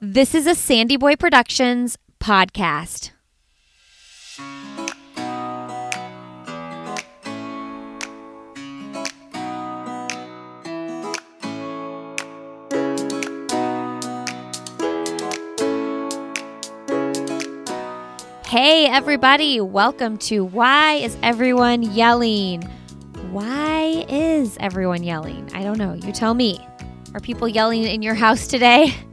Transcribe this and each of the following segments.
This is a Sandy Boy Productions podcast. Hey, everybody, welcome to Why is Everyone Yelling? Why is everyone yelling? I don't know. You tell me. Are people yelling in your house today?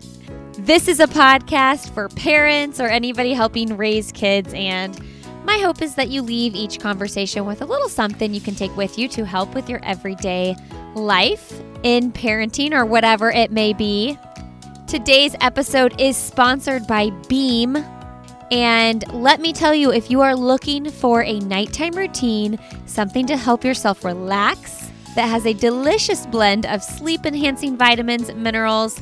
This is a podcast for parents or anybody helping raise kids, and my hope is that you leave each conversation with a little something you can take with you to help with your everyday life in parenting or whatever it may be. Today's episode is sponsored by Beam. And let me tell you if you are looking for a nighttime routine, something to help yourself relax that has a delicious blend of sleep enhancing vitamins, minerals,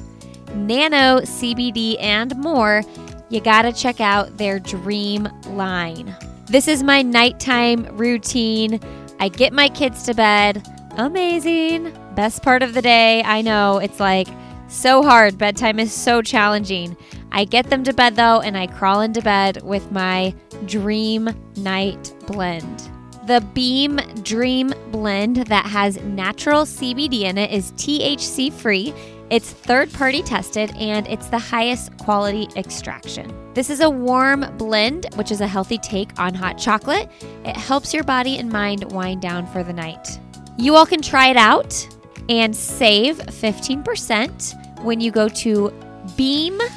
nano, CBD, and more, you gotta check out their Dream line. This is my nighttime routine. I get my kids to bed. Amazing. Best part of the day. I know it's like so hard. Bedtime is so challenging. I get them to bed though, and I crawl into bed with my Dream Night Blend. The Beam Dream Blend that has natural CBD in it is THC free. It's third party tested and it's the highest quality extraction. This is a warm blend, which is a healthy take on hot chocolate. It helps your body and mind wind down for the night. You all can try it out and save 15% when you go to beamtlc.com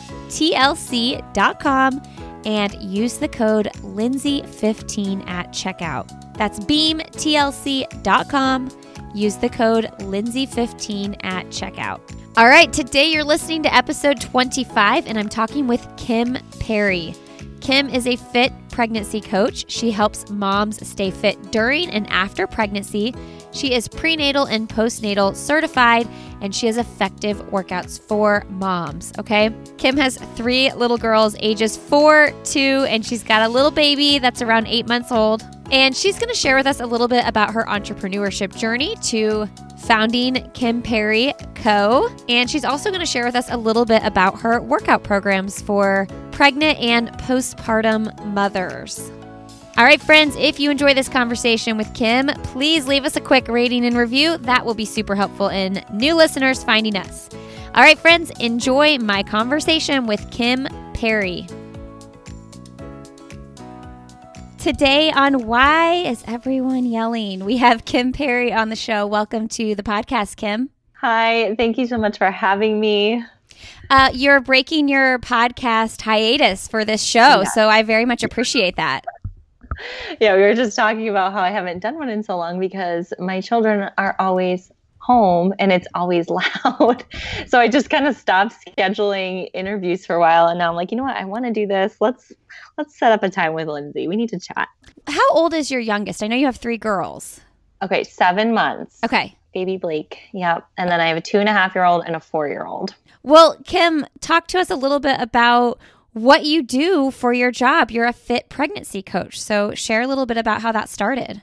and use the code Lindsay15 at checkout. That's beamtlc.com. Use the code Lindsay15 at checkout. All right, today you're listening to episode 25, and I'm talking with Kim Perry. Kim is a fit pregnancy coach. She helps moms stay fit during and after pregnancy. She is prenatal and postnatal certified, and she has effective workouts for moms. Okay. Kim has three little girls, ages four, two, and she's got a little baby that's around eight months old. And she's going to share with us a little bit about her entrepreneurship journey to founding Kim Perry Co. And she's also going to share with us a little bit about her workout programs for pregnant and postpartum mothers. All right, friends, if you enjoy this conversation with Kim, please leave us a quick rating and review. That will be super helpful in new listeners finding us. All right, friends, enjoy my conversation with Kim Perry. Today on Why is Everyone Yelling? We have Kim Perry on the show. Welcome to the podcast, Kim. Hi, thank you so much for having me. Uh, you're breaking your podcast hiatus for this show, yeah. so I very much appreciate that. Yeah, we were just talking about how I haven't done one in so long because my children are always home and it's always loud. so I just kind of stopped scheduling interviews for a while and now I'm like, you know what? I want to do this. Let's let's set up a time with Lindsay. We need to chat. How old is your youngest? I know you have three girls. Okay, seven months. Okay. Baby Blake. Yep. And then I have a two and a half year old and a four year old. Well, Kim, talk to us a little bit about what you do for your job. You're a fit pregnancy coach. So share a little bit about how that started.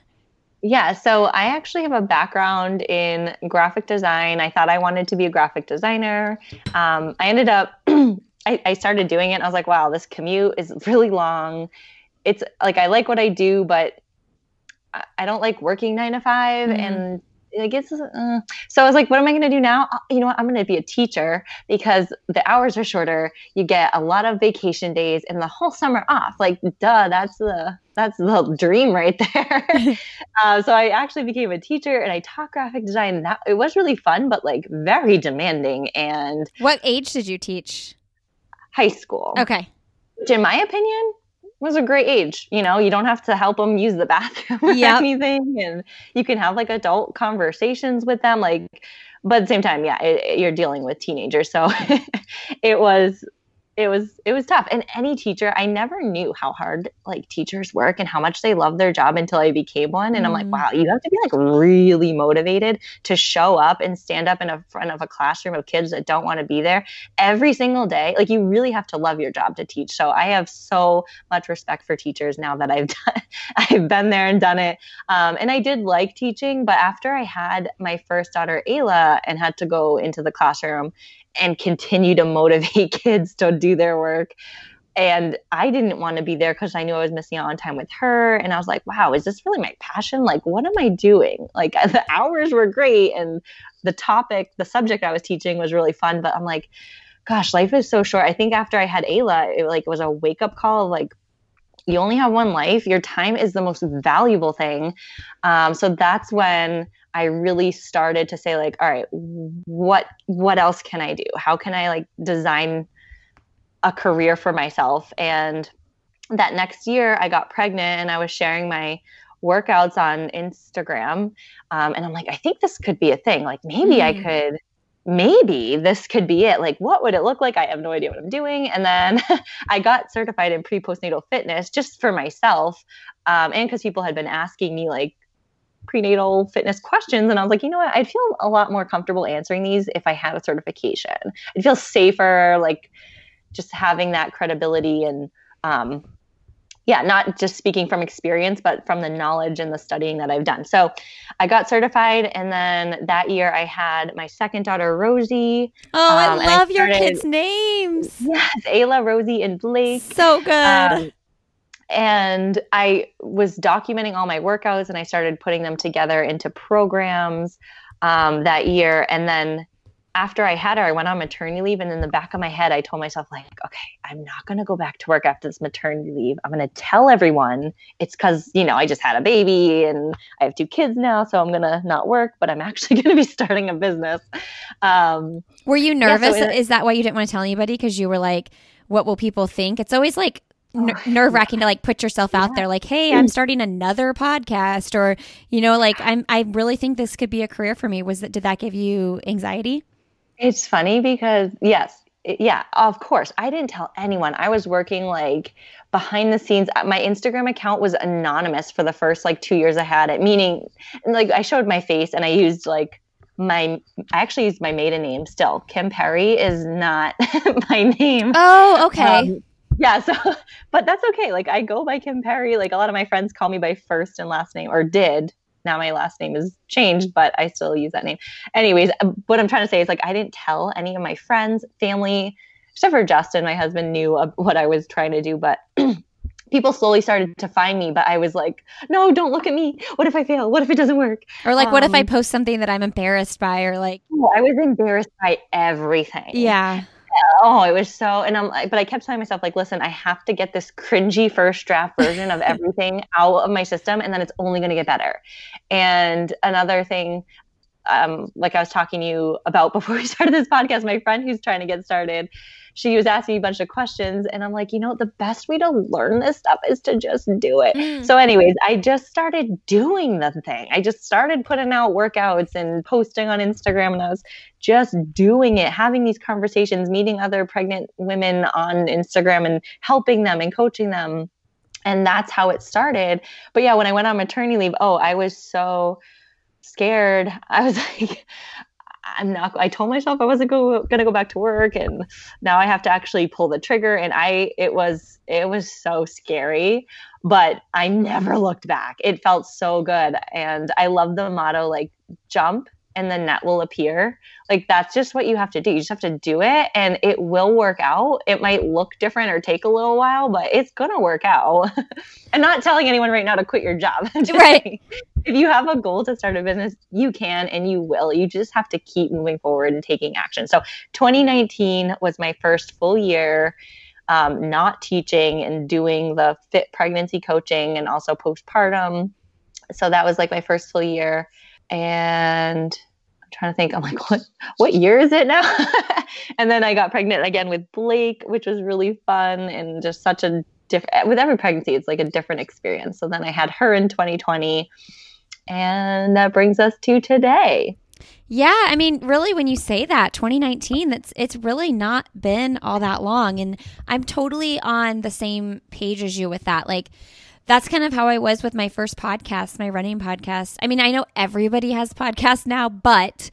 Yeah, so I actually have a background in graphic design. I thought I wanted to be a graphic designer. Um, I ended up, I, I started doing it and I was like, wow, this commute is really long. It's like I like what I do, but I don't like working nine to 5 mm-hmm. and I guess uh, so. I was like, what am I going to do now? Uh, you know what? I'm going to be a teacher because the hours are shorter. You get a lot of vacation days and the whole summer off. Like, duh, that's the that's the dream right there. uh, so I actually became a teacher and I taught graphic design. That it was really fun, but like very demanding. And what age did you teach? High school. Okay. Which, in my opinion, was a great age. You know, you don't have to help them use the bathroom or yep. anything, and you can have like adult conversations with them. Like, but at the same time, yeah, it, you're dealing with teenagers, so it was it was it was tough and any teacher i never knew how hard like teachers work and how much they love their job until i became one and mm. i'm like mm. wow you have to be like really motivated to show up and stand up in a front of a classroom of kids that don't want to be there every single day like you really have to love your job to teach so i have so much respect for teachers now that i've done i've been there and done it um, and i did like teaching but after i had my first daughter ayla and had to go into the classroom and continue to motivate kids to do their work and I didn't want to be there because I knew I was missing out on time with her. And I was like, wow, is this really my passion? Like, what am I doing? Like, the hours were great, and the topic, the subject I was teaching was really fun. But I'm like, gosh, life is so short. I think after I had Ayla, it like was a wake up call. Of, like, you only have one life. Your time is the most valuable thing. Um, so that's when I really started to say, like, all right, what what else can I do? How can I like design a career for myself. And that next year, I got pregnant and I was sharing my workouts on Instagram. Um, and I'm like, I think this could be a thing. Like, maybe mm. I could, maybe this could be it. Like, what would it look like? I have no idea what I'm doing. And then I got certified in pre postnatal fitness just for myself. Um, and because people had been asking me, like, prenatal fitness questions and I was like, you know what? I'd feel a lot more comfortable answering these if I had a certification. I'd feel safer like just having that credibility and um, yeah, not just speaking from experience, but from the knowledge and the studying that I've done. So I got certified. And then that year I had my second daughter, Rosie. Oh, um, I love I started, your kids' names. Yes, Ayla, Rosie, and Blake. So good. Um, and I was documenting all my workouts and I started putting them together into programs um, that year. And then after I had her, I went on maternity leave. And in the back of my head, I told myself, like, okay, I'm not going to go back to work after this maternity leave. I'm going to tell everyone it's because, you know, I just had a baby and I have two kids now. So I'm going to not work, but I'm actually going to be starting a business. Um, were you nervous? Yeah, so it, Is that why you didn't want to tell anybody? Because you were like, what will people think? It's always like, N- oh, nerve wracking to like put yourself yeah. out there like hey i'm starting another podcast or you know like i'm i really think this could be a career for me was that did that give you anxiety it's funny because, yes, yeah, of course. I didn't tell anyone. I was working like behind the scenes. Uh, my Instagram account was anonymous for the first like two years I had it, meaning like I showed my face and I used like my I actually used my maiden name still. Kim Perry is not my name. Oh, okay. Um, yeah, so but that's okay. Like I go by Kim Perry. Like a lot of my friends call me by first and last name or did now my last name is changed, but I still use that name. Anyways, uh, what I'm trying to say is like I didn't tell any of my friends, family, except for Justin, my husband knew what I was trying to do, but people slowly started to find me, but I was like, no, don't look at me. What if I fail? What if it doesn't work? Or like, um, what if I um, post something that I'm embarrassed by or like, I was embarrassed by everything. Yeah oh, it was so, and I'm like, but I kept telling myself, like, listen, I have to get this cringy first draft version of everything out of my system, and then it's only going to get better. And another thing, um, like I was talking to you about before we started this podcast, my friend who's trying to get started, she was asking me a bunch of questions and i'm like you know the best way to learn this stuff is to just do it. Mm. so anyways i just started doing the thing. I just started putting out workouts and posting on instagram and i was just doing it having these conversations meeting other pregnant women on instagram and helping them and coaching them. And that's how it started. But yeah when i went on maternity leave oh i was so scared. I was like I'm not, I told myself I wasn't go, gonna go back to work and now I have to actually pull the trigger. And I, it was, it was so scary, but I never looked back. It felt so good. And I love the motto like jump and the net will appear. Like that's just what you have to do. You just have to do it and it will work out. It might look different or take a little while, but it's going to work out. I'm not telling anyone right now to quit your job. right. if you have a goal to start a business, you can and you will. You just have to keep moving forward and taking action. So 2019 was my first full year um, not teaching and doing the fit pregnancy coaching and also postpartum. So that was like my first full year and I'm trying to think. I'm like, what what year is it now? and then I got pregnant again with Blake, which was really fun and just such a different. With every pregnancy, it's like a different experience. So then I had her in 2020, and that brings us to today. Yeah, I mean, really, when you say that 2019, that's it's really not been all that long, and I'm totally on the same page as you with that. Like, that's kind of how I was with my first podcast, my running podcast. I mean, I know everybody has podcasts now, but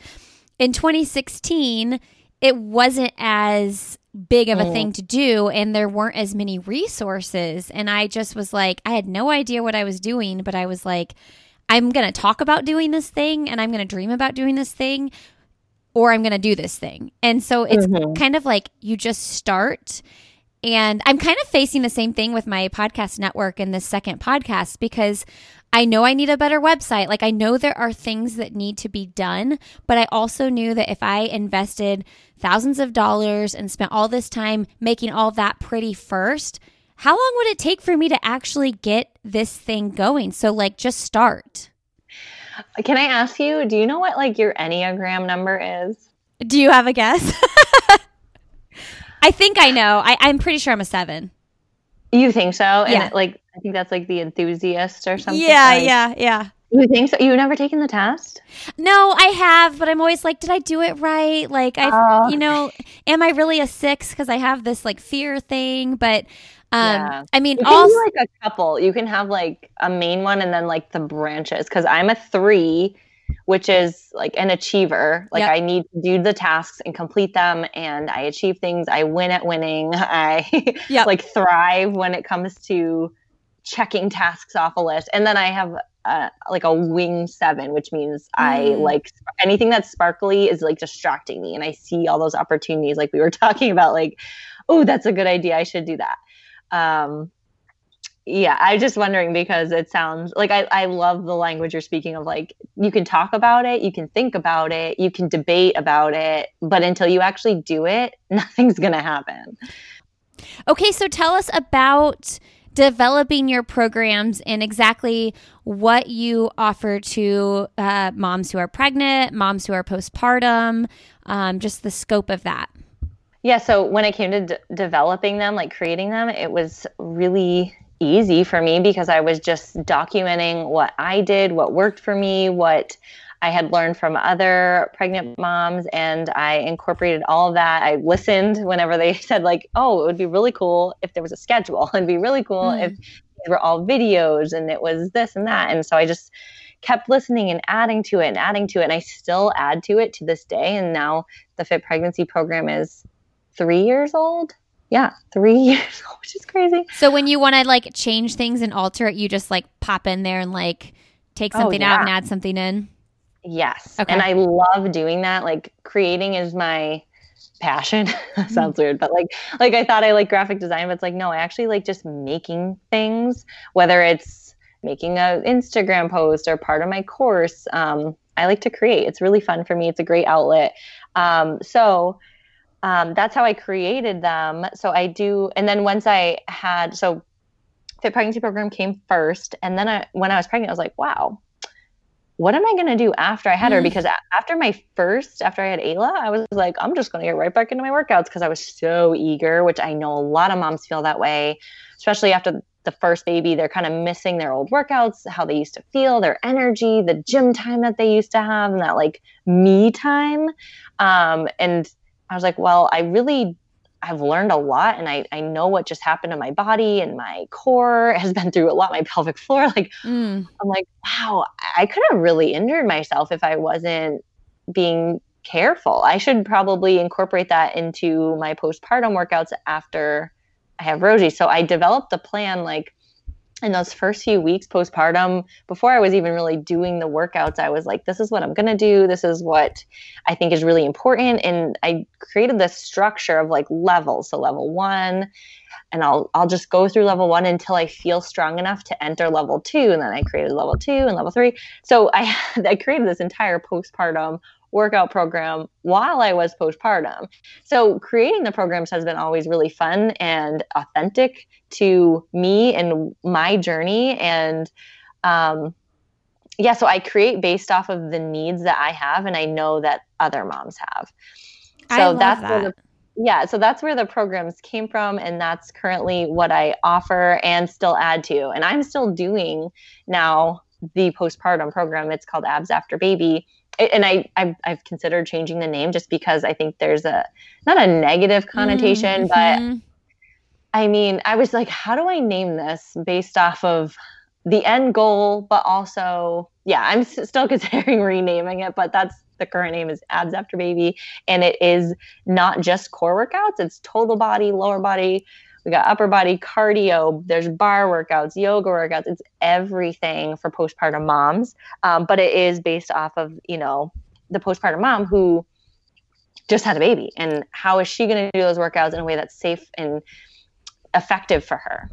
in 2016, it wasn't as big of a mm. thing to do and there weren't as many resources and I just was like I had no idea what I was doing but I was like I'm going to talk about doing this thing and I'm going to dream about doing this thing or I'm going to do this thing. And so it's mm-hmm. kind of like you just start. And I'm kind of facing the same thing with my podcast network and this second podcast because I know I need a better website. Like, I know there are things that need to be done, but I also knew that if I invested thousands of dollars and spent all this time making all that pretty first, how long would it take for me to actually get this thing going? So, like, just start. Can I ask you, do you know what like your Enneagram number is? Do you have a guess? I think I know. I, I'm pretty sure I'm a seven. You think so? And yeah. It, like I think that's like the enthusiast or something. Yeah, like, yeah, yeah. You think so? You've never taken the test? No, I have, but I'm always like, did I do it right? Like, I, oh. you know, am I really a six? Because I have this like fear thing, but um, yeah. I mean, you can also like a couple. You can have like a main one and then like the branches. Because I'm a three, which is like an achiever. Like yep. I need to do the tasks and complete them, and I achieve things. I win at winning. I yep. like thrive when it comes to checking tasks off a list. And then I have uh, like a wing seven, which means mm. I like anything that's sparkly is like distracting me, and I see all those opportunities, like we were talking about, like, oh, that's a good idea. I should do that um yeah i'm just wondering because it sounds like I, I love the language you're speaking of like you can talk about it you can think about it you can debate about it but until you actually do it nothing's gonna happen. Okay so tell us about developing your programs and exactly what you offer to uh, moms who are pregnant moms who are postpartum um, just the scope of that. Yeah, so when it came to d- developing them, like creating them, it was really easy for me because I was just documenting what I did, what worked for me, what I had learned from other pregnant moms, and I incorporated all of that. I listened whenever they said, like, oh, it would be really cool if there was a schedule. It'd be really cool mm. if these were all videos and it was this and that. And so I just kept listening and adding to it and adding to it. And I still add to it to this day. And now the Fit Pregnancy program is three years old. Yeah, three years old, which is crazy. So when you want to like change things and alter it, you just like pop in there and like take oh, something oh, yeah. out and add something in. Yes. Okay. And I love doing that. Like creating is my passion. Sounds weird, but like like I thought I like graphic design, but it's like no, I actually like just making things, whether it's making a Instagram post or part of my course. Um, I like to create. It's really fun for me. It's a great outlet. Um, so um, that's how I created them. So I do, and then once I had, so Fit Pregnancy Program came first, and then I, when I was pregnant, I was like, wow, what am I going to do after I had her? Mm. Because after my first, after I had Ayla, I was like, I'm just going to get right back into my workouts because I was so eager, which I know a lot of moms feel that way, especially after the first baby. They're kind of missing their old workouts, how they used to feel, their energy, the gym time that they used to have, and that like me time. Um, and I was like, well, I really I've learned a lot and I, I know what just happened to my body and my core has been through a lot, my pelvic floor. Like, mm. I'm like, wow, I could have really injured myself if I wasn't being careful. I should probably incorporate that into my postpartum workouts after I have Rosie. So I developed a plan like in those first few weeks postpartum, before I was even really doing the workouts, I was like, this is what I'm going to do. This is what I think is really important. And I created this structure of like levels. So level one, and I'll, I'll just go through level one until I feel strong enough to enter level two. And then I created level two and level three. So I, I created this entire postpartum workout program while I was postpartum. So creating the programs has been always really fun and authentic to me and my journey. And um, yeah, so I create based off of the needs that I have and I know that other moms have. So that's that. the yeah, so that's where the programs came from, and that's currently what I offer and still add to. And I'm still doing now the postpartum program. It's called Abs After Baby, and I I've, I've, considered changing the name just because I think there's a not a negative connotation, mm-hmm. but I mean, I was like, how do I name this based off of the end goal, but also, yeah, I'm s- still considering renaming it, but that's the current name is Abs After Baby, and it is not just core workouts; it's total body, lower body, we got upper body cardio there's bar workouts yoga workouts it's everything for postpartum moms um, but it is based off of you know the postpartum mom who just had a baby and how is she going to do those workouts in a way that's safe and effective for her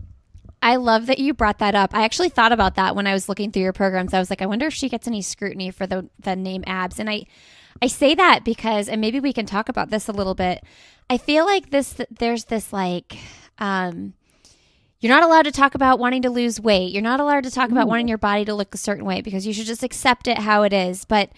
I love that you brought that up. I actually thought about that when I was looking through your programs. I was like, I wonder if she gets any scrutiny for the the name abs. And I I say that because and maybe we can talk about this a little bit. I feel like this there's this like um you're not allowed to talk about wanting to lose weight. You're not allowed to talk about wanting your body to look a certain way because you should just accept it how it is. But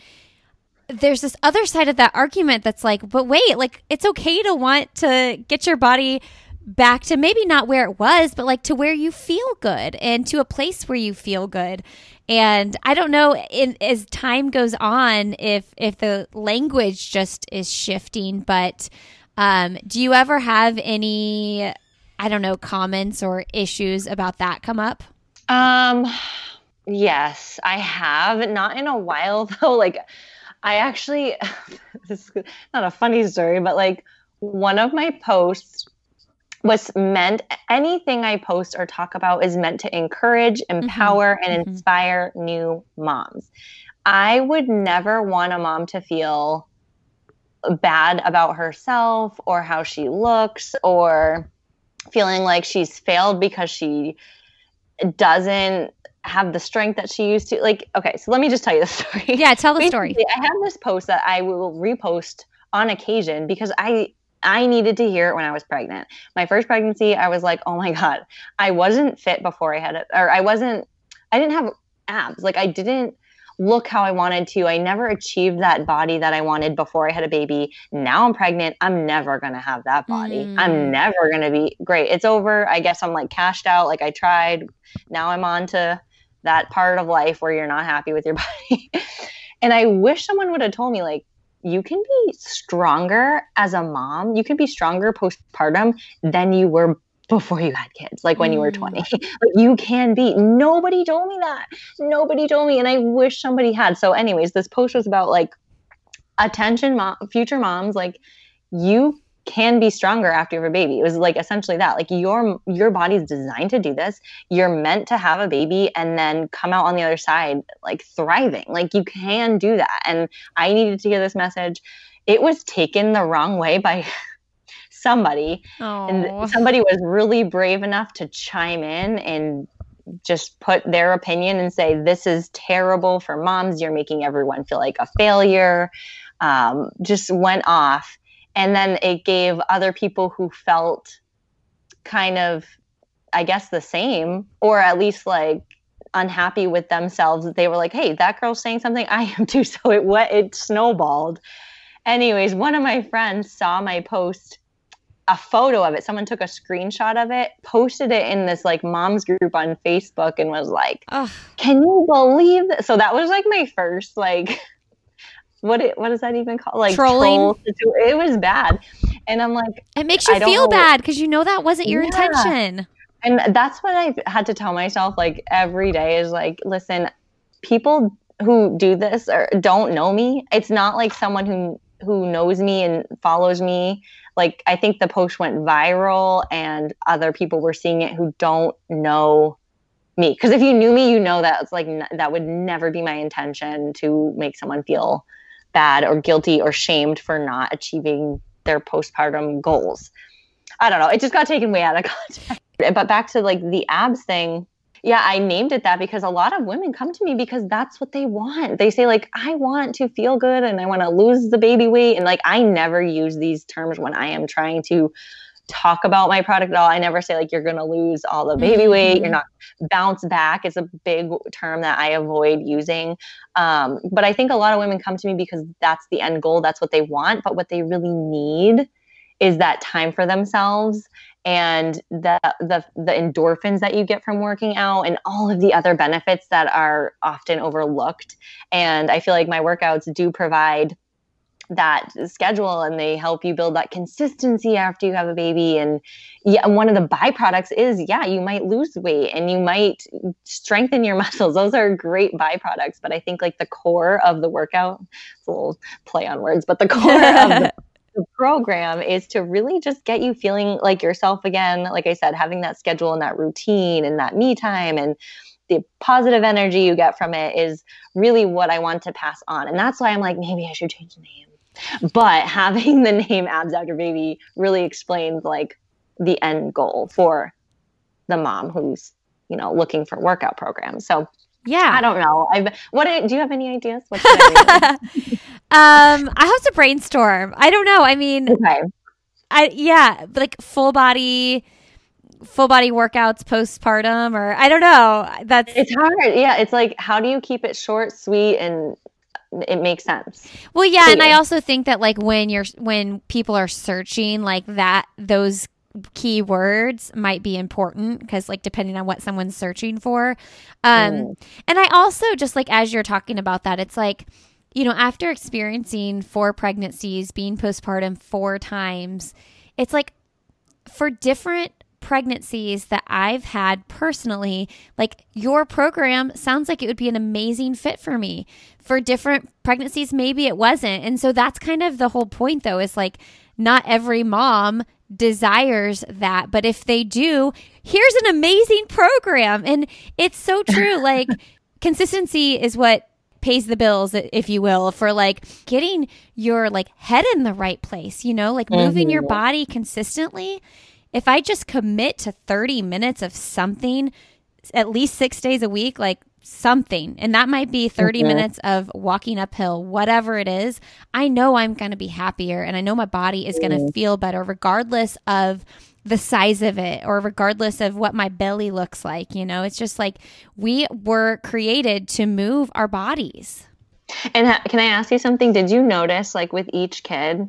there's this other side of that argument that's like, but wait, like it's okay to want to get your body back to maybe not where it was, but like to where you feel good and to a place where you feel good. And I don't know in, as time goes on if if the language just is shifting, but um, do you ever have any I don't know comments or issues about that come up? Um yes, I have. Not in a while though. Like I actually this is not a funny story, but like one of my posts was meant anything I post or talk about is meant to encourage, mm-hmm. empower, mm-hmm. and inspire mm-hmm. new moms. I would never want a mom to feel bad about herself or how she looks or feeling like she's failed because she doesn't have the strength that she used to. Like, okay, so let me just tell you the story. Yeah, tell the Basically, story. I have this post that I will repost on occasion because I I needed to hear it when I was pregnant. My first pregnancy, I was like, oh my God, I wasn't fit before I had it, or I wasn't, I didn't have abs. Like, I didn't look how I wanted to. I never achieved that body that I wanted before I had a baby. Now I'm pregnant. I'm never going to have that body. Mm. I'm never going to be great. It's over. I guess I'm like cashed out. Like, I tried. Now I'm on to that part of life where you're not happy with your body. and I wish someone would have told me, like, you can be stronger as a mom. You can be stronger postpartum than you were before you had kids, like when you were 20. Mm. like you can be. Nobody told me that. Nobody told me. And I wish somebody had. So, anyways, this post was about like attention, mom, future moms, like you can be stronger after you have a baby. It was like essentially that. Like your your body's designed to do this. You're meant to have a baby and then come out on the other side like thriving. Like you can do that. And I needed to hear this message. It was taken the wrong way by somebody. Aww. And somebody was really brave enough to chime in and just put their opinion and say this is terrible for moms. You're making everyone feel like a failure. Um, just went off. And then it gave other people who felt kind of i guess the same or at least like unhappy with themselves they were like hey that girl's saying something. I am too. So it what it snowballed. Anyways one of my friends saw my post a photo of it someone took a screenshot of it posted it in this like moms group on facebook and was like Ugh. can you believe that so that was like my first like what it, what is that even called? Like trolling. Troll it was bad, and I'm like, it makes you feel bad because you know that wasn't your yeah. intention. And that's what I had to tell myself like every day is like, listen, people who do this or don't know me. It's not like someone who who knows me and follows me. Like I think the post went viral, and other people were seeing it who don't know me. Because if you knew me, you know that it's like n- that would never be my intention to make someone feel bad or guilty or shamed for not achieving their postpartum goals. I don't know. It just got taken way out of context. But back to like the abs thing. Yeah, I named it that because a lot of women come to me because that's what they want. They say like I want to feel good and I want to lose the baby weight and like I never use these terms when I am trying to talk about my product at all. I never say like you're going to lose all the baby weight. You're mm-hmm. not bounce back is a big term that I avoid using. Um, but I think a lot of women come to me because that's the end goal. That's what they want. But what they really need is that time for themselves and the the the endorphins that you get from working out and all of the other benefits that are often overlooked. And I feel like my workouts do provide that schedule and they help you build that consistency after you have a baby and yeah one of the byproducts is yeah you might lose weight and you might strengthen your muscles those are great byproducts but i think like the core of the workout it's a little play on words but the core of the, program is to really just get you feeling like yourself again like i said having that schedule and that routine and that me time and the positive energy you get from it is really what I want to pass on. And that's why I'm like, maybe I should change the name but having the name abs after baby really explains like the end goal for the mom who's you know looking for workout programs so yeah. I don't know. I've what do you have any ideas? What I um i have to brainstorm. I don't know. I mean okay. i yeah like full body full body workouts postpartum or i don't know. That's it's hard. Yeah it's like how do you keep it short sweet and it makes sense. Well, yeah, and I also think that like when you're when people are searching like that those keywords might be important because like depending on what someone's searching for. Um mm. and I also just like as you're talking about that it's like you know, after experiencing four pregnancies, being postpartum four times, it's like for different pregnancies that I've had personally, like your program sounds like it would be an amazing fit for me. For different pregnancies, maybe it wasn't. And so that's kind of the whole point, though, is like not every mom desires that. But if they do, here's an amazing program. And it's so true. like, consistency is what pays the bills if you will for like getting your like head in the right place you know like moving mm-hmm. your body consistently if I just commit to 30 minutes of something at least six days a week, like something, and that might be 30 mm-hmm. minutes of walking uphill, whatever it is, I know I'm going to be happier and I know my body is going to mm-hmm. feel better regardless of the size of it or regardless of what my belly looks like. You know, it's just like we were created to move our bodies. And ha- can I ask you something? Did you notice, like, with each kid,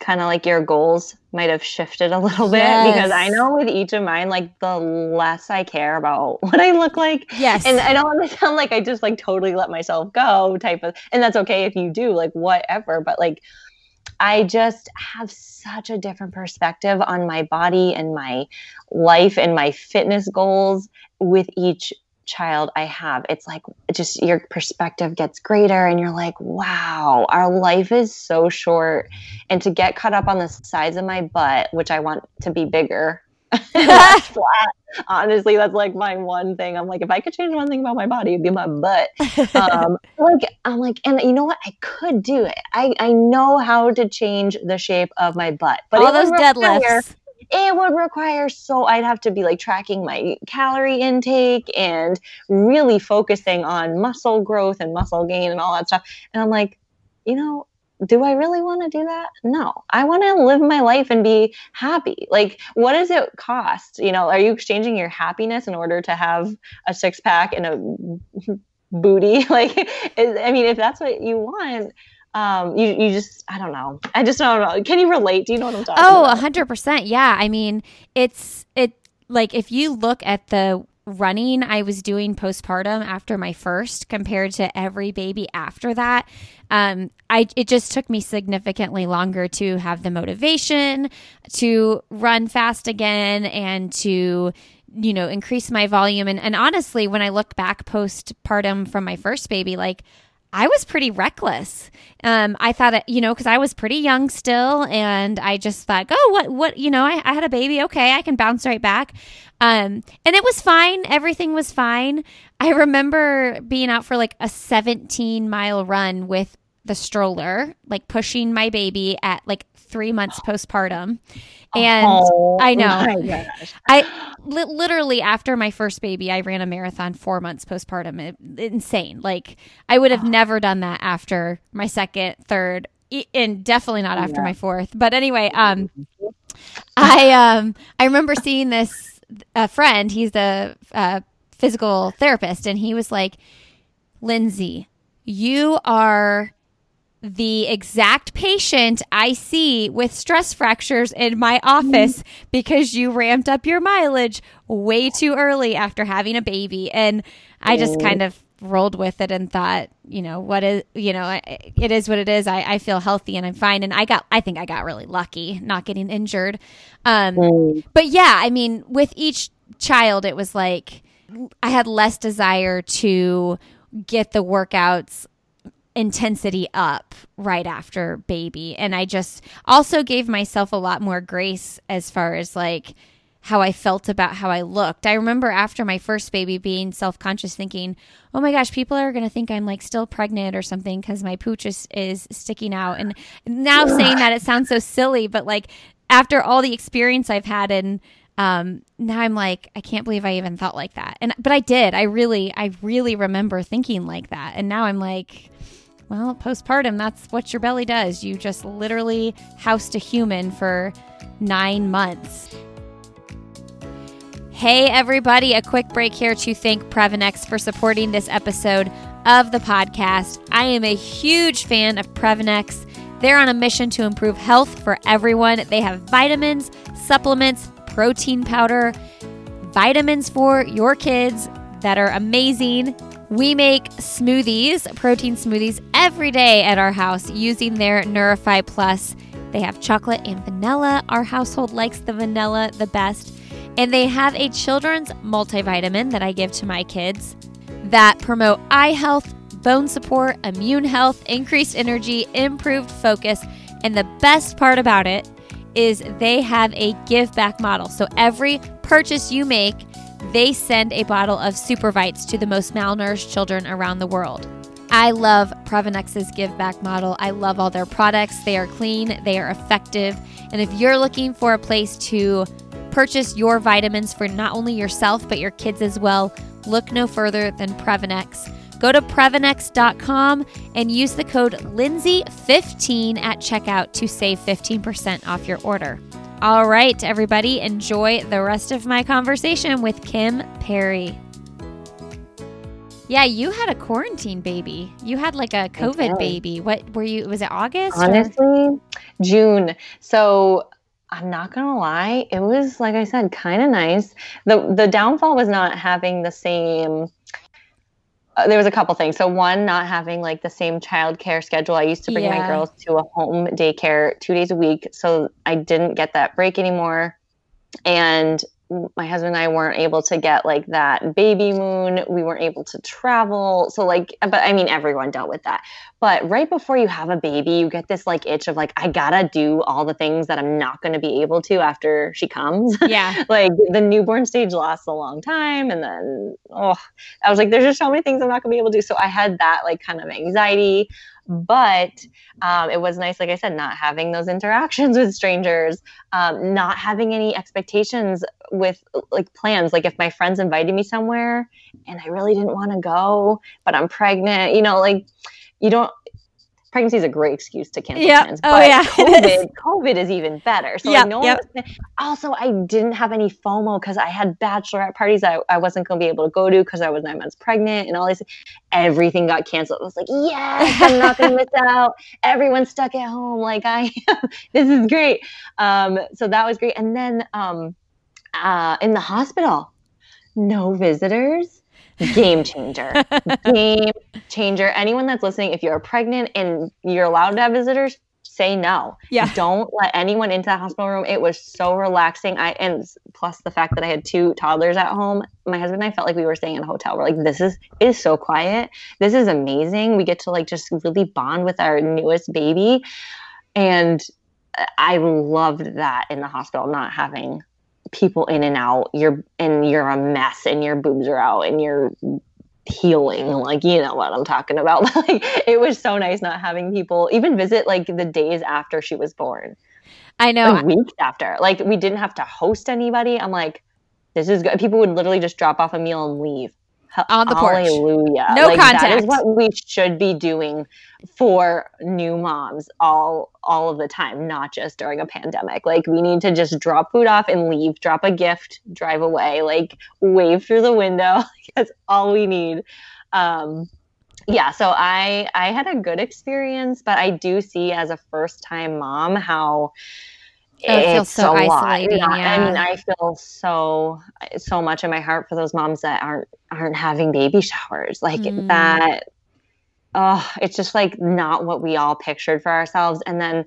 kind of like your goals might have shifted a little bit yes. because I know with each of mine, like the less I care about what I look like. Yes. And I don't want to sound like I just like totally let myself go type of, and that's okay if you do, like whatever. But like, I just have such a different perspective on my body and my life and my fitness goals with each child I have, it's like just your perspective gets greater and you're like, wow, our life is so short. And to get caught up on the size of my butt, which I want to be bigger. flat. Honestly, that's like my one thing. I'm like, if I could change one thing about my body, it'd be my butt. Um, like, I'm like, and you know what? I could do it. I, I know how to change the shape of my butt. But all those deadlifts it would require so I'd have to be like tracking my calorie intake and really focusing on muscle growth and muscle gain and all that stuff. And I'm like, you know, do I really want to do that? No. I want to live my life and be happy. Like, what does it cost? You know, are you exchanging your happiness in order to have a six pack and a booty? Like, I mean, if that's what you want, um, you, you just, I don't know. I just don't know. Can you relate? Do you know what I'm talking oh, about? Oh, 100%. Yeah. I mean, it's, it, like, if you look at the running I was doing postpartum after my first compared to every baby after that, um, I, it just took me significantly longer to have the motivation to run fast again and to, you know, increase my volume. And, and honestly, when I look back postpartum from my first baby, like, I was pretty reckless. Um, I thought, you know, because I was pretty young still, and I just thought, oh, what, what, you know, I, I had a baby. Okay, I can bounce right back. Um, and it was fine. Everything was fine. I remember being out for like a 17 mile run with the stroller, like pushing my baby at like three months postpartum. And oh, I know, I li- literally after my first baby, I ran a marathon four months postpartum. It, insane. Like I would have oh. never done that after my second, third, and definitely not after yeah. my fourth. But anyway, um, I um, I remember seeing this a friend. He's a, a physical therapist, and he was like, "Lindsay, you are." The exact patient I see with stress fractures in my office because you ramped up your mileage way too early after having a baby. And I just kind of rolled with it and thought, you know, what is, you know, it is what it is. I, I feel healthy and I'm fine. And I got, I think I got really lucky not getting injured. Um. But yeah, I mean, with each child, it was like I had less desire to get the workouts intensity up right after baby. And I just also gave myself a lot more grace as far as like how I felt about how I looked. I remember after my first baby being self conscious, thinking, oh my gosh, people are going to think I'm like still pregnant or something because my pooch is, is sticking out. And now saying that, it sounds so silly, but like after all the experience I've had and um, now I'm like, I can't believe I even thought like that. And, but I did. I really, I really remember thinking like that. And now I'm like, well, postpartum, that's what your belly does. You just literally housed a human for nine months. Hey, everybody, a quick break here to thank Prevnex for supporting this episode of the podcast. I am a huge fan of Prevnex. They're on a mission to improve health for everyone. They have vitamins, supplements, protein powder, vitamins for your kids that are amazing. We make smoothies, protein smoothies, every day at our house using their Neurify Plus. They have chocolate and vanilla. Our household likes the vanilla the best. And they have a children's multivitamin that I give to my kids that promote eye health, bone support, immune health, increased energy, improved focus, and the best part about it is they have a give back model. So every purchase you make, they send a bottle of Supervites to the most malnourished children around the world. I love Prevenex's give back model. I love all their products. They are clean, they are effective. And if you're looking for a place to purchase your vitamins for not only yourself but your kids as well, look no further than Prevenex. Go to Prevenex.com and use the code Lindsay15 at checkout to save 15% off your order. All right, everybody, enjoy the rest of my conversation with Kim Perry. Yeah, you had a quarantine baby. You had like a COVID baby. What were you? Was it August? Honestly, or? June. So I'm not gonna lie, it was like I said, kind of nice. the The downfall was not having the same. Uh, there was a couple things. So one, not having like the same childcare schedule. I used to bring yeah. my girls to a home daycare two days a week, so I didn't get that break anymore. And my husband and I weren't able to get like that baby moon. We weren't able to travel. So like but I mean everyone dealt with that. But right before you have a baby, you get this like itch of like I got to do all the things that I'm not going to be able to after she comes. Yeah. like the newborn stage lasts a long time and then oh, I was like there's just so many things I'm not going to be able to do. So I had that like kind of anxiety but um, it was nice, like I said, not having those interactions with strangers, um, not having any expectations with like plans. Like if my friends invited me somewhere and I really didn't want to go, but I'm pregnant, you know, like you don't pregnancy is a great excuse to cancel yep. plans. Oh, but yeah. COVID, COVID is even better. So yep, like no yep. one was, also I didn't have any FOMO because I had bachelorette parties I, I wasn't going to be able to go to because I was nine months pregnant and all these. Everything got canceled. I was like, yes, I'm not going to miss out. Everyone's stuck at home. Like I, this is great. Um, so that was great. And then um, uh, in the hospital, no visitors game changer. Game changer. Anyone that's listening if you're pregnant and you're allowed to have visitors say no. Yeah. Don't let anyone into the hospital room. It was so relaxing. I and plus the fact that i had two toddlers at home my husband and i felt like we were staying in a hotel. We're like this is is so quiet. This is amazing. We get to like just really bond with our newest baby. And i loved that in the hospital not having people in and out. You're and you're a mess and your boobs are out and you're healing. Like you know what i'm talking about. Like it was so nice not having people even visit like the days after she was born. I know. Like weeks after. Like we didn't have to host anybody. I'm like this is good people would literally just drop off a meal and leave on the porch. Hallelujah. No like, contact. That is what we should be doing for new moms all all of the time, not just during a pandemic. Like we need to just drop food off and leave, drop a gift, drive away, like wave through the window. That's all we need. Um, yeah, so I I had a good experience, but I do see as a first time mom how it feels so isolating. Yeah. I mean, I feel so so much in my heart for those moms that aren't aren't having baby showers. Like mm. that oh, it's just like not what we all pictured for ourselves. And then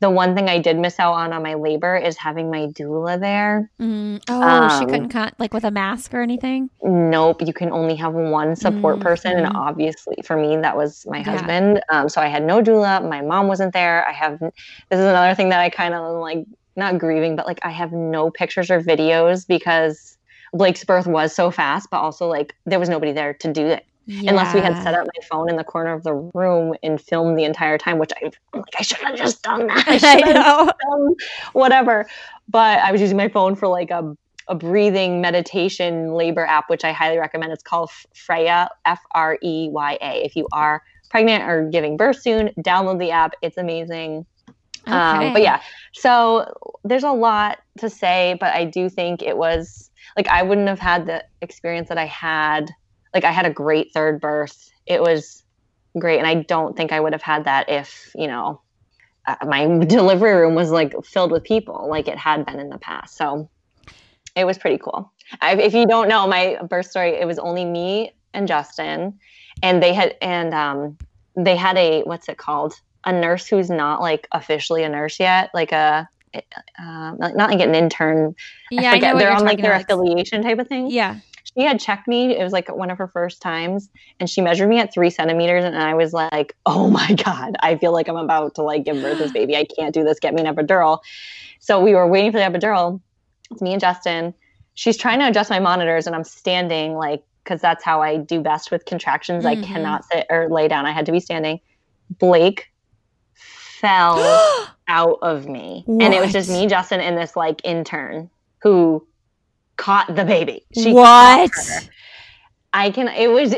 the one thing I did miss out on on my labor is having my doula there. Mm. Oh, um, she couldn't cut like with a mask or anything. Nope, you can only have one support mm-hmm. person, and obviously for me that was my yeah. husband. Um, so I had no doula. My mom wasn't there. I have. This is another thing that I kind of like not grieving, but like I have no pictures or videos because Blake's birth was so fast, but also like there was nobody there to do it. Yeah. Unless we had set up my phone in the corner of the room and filmed the entire time, which I I'm like I should have just done that. I have done whatever. But I was using my phone for like a a breathing meditation labor app, which I highly recommend. It's called Freya, F R E Y A. If you are pregnant or giving birth soon, download the app. It's amazing. Okay. Um, but yeah, so there's a lot to say, but I do think it was like I wouldn't have had the experience that I had. Like I had a great third birth. It was great, and I don't think I would have had that if you know uh, my delivery room was like filled with people, like it had been in the past. So it was pretty cool. I, if you don't know my birth story, it was only me and Justin, and they had and um, they had a what's it called? A nurse who's not like officially a nurse yet, like a uh, not like an intern. Yeah, I forget. I they're on like their about. affiliation type of thing. Yeah. She had checked me. It was like one of her first times, and she measured me at three centimeters, and I was like, "Oh my god, I feel like I'm about to like give birth this baby. I can't do this. Get me an epidural." So we were waiting for the epidural, it's me and Justin. She's trying to adjust my monitors, and I'm standing like because that's how I do best with contractions. Mm-hmm. I cannot sit or lay down. I had to be standing. Blake fell out of me, what? and it was just me, Justin, and this like intern who caught the baby. She what? I can. It was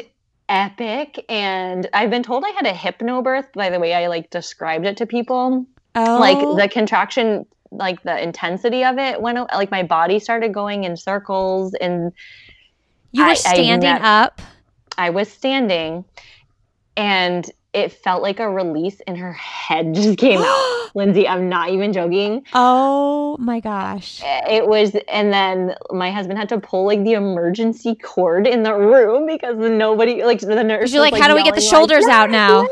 epic, and I've been told I had a hypnobirth by the way I like described it to people. Oh. Like the contraction like the intensity of it went like my body started going in circles and you were I, standing I up i was standing and it felt like a release and her head just came out lindsay i'm not even joking oh my gosh eh, it was and then my husband had to pull like the emergency cord in the room because nobody like the nurse you're like, like, how do we get the shoulders like, out now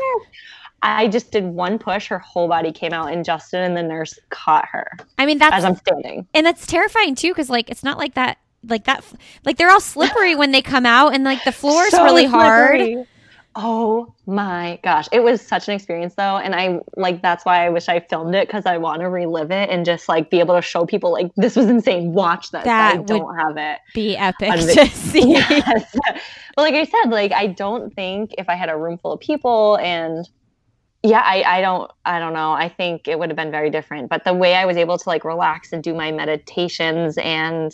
I just did one push, her whole body came out, and Justin and the nurse caught her. I mean, that's as I'm standing, and that's terrifying too, because like it's not like that, like that, like they're all slippery when they come out, and like the floor is so really slippery. hard. Oh my gosh. It was such an experience though. And I like, that's why I wish I filmed it because I want to relive it and just like be able to show people like, this was insane. Watch this. That I don't have it. Be epic to see. Yes. but like I said, like, I don't think if I had a room full of people and yeah I, I don't i don't know i think it would have been very different but the way i was able to like relax and do my meditations and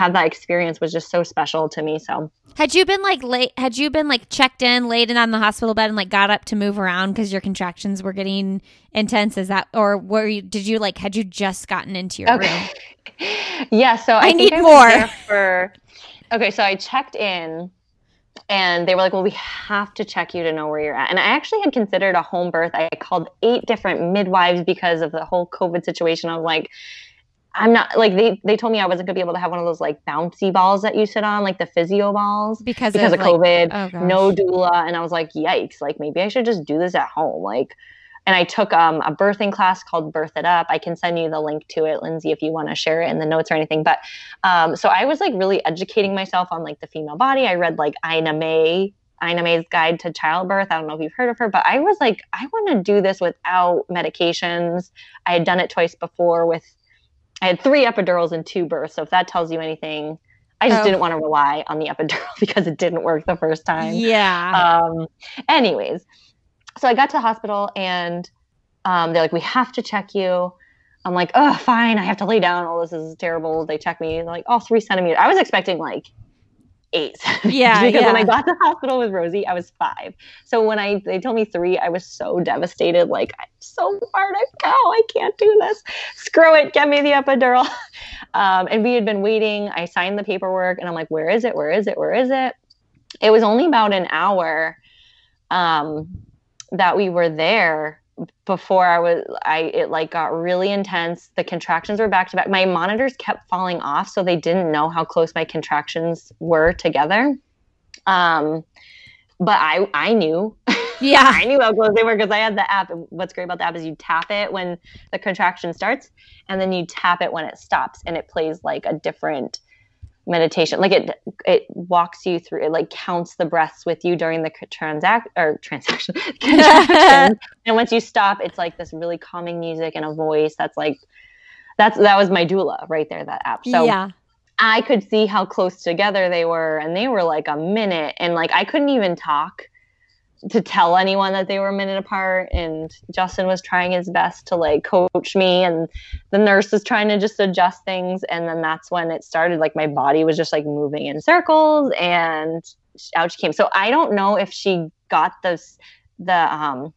have that experience was just so special to me so had you been like late had you been like checked in laid in on the hospital bed and like got up to move around because your contractions were getting intense is that or were you did you like had you just gotten into your okay. room yeah so i, I need I more for okay so i checked in and they were like, "Well, we have to check you to know where you're at." And I actually had considered a home birth. I called eight different midwives because of the whole COVID situation. I was like, "I'm not like they they told me I wasn't gonna be able to have one of those like bouncy balls that you sit on, like the physio balls, because because of, of COVID, like, oh no doula." And I was like, "Yikes! Like maybe I should just do this at home." Like and I took um, a birthing class called Birth It Up. I can send you the link to it, Lindsay, if you want to share it in the notes or anything. But um, so I was like really educating myself on like the female body. I read like Ina May, Ina May's Guide to Childbirth. I don't know if you've heard of her, but I was like, I want to do this without medications. I had done it twice before with, I had three epidurals and two births. So if that tells you anything, I just oh. didn't want to rely on the epidural because it didn't work the first time. Yeah. Um, anyways, so I got to the hospital and um, they're like, we have to check you. I'm like, oh, fine. I have to lay down. Oh, this is terrible. They check me. They're like, oh, three centimeters. I was expecting like eight. Yeah. because yeah. when I got to the hospital with Rosie, I was five. So when I they told me three, I was so devastated. Like, I'm so far to go. I can't do this. Screw it. Get me the epidural. Um, and we had been waiting. I signed the paperwork and I'm like, where is it? Where is it? Where is it? It was only about an hour. Um, that we were there before I was I it like got really intense. The contractions were back to back. My monitors kept falling off, so they didn't know how close my contractions were together. Um but I I knew. Yeah. I knew how close they were because I had the app. And what's great about the app is you tap it when the contraction starts and then you tap it when it stops and it plays like a different meditation. Like it it walks you through it like counts the breaths with you during the transact or transaction. And once you stop it's like this really calming music and a voice that's like that's that was my doula right there that app. So yeah. I could see how close together they were and they were like a minute. And like i couldn't even talk to tell anyone that they were a minute apart and justin was trying his best to like coach me and the nurse was trying to just adjust things and then that's when it started like my body was just like moving in circles and out she came. So i don't know if she got those the um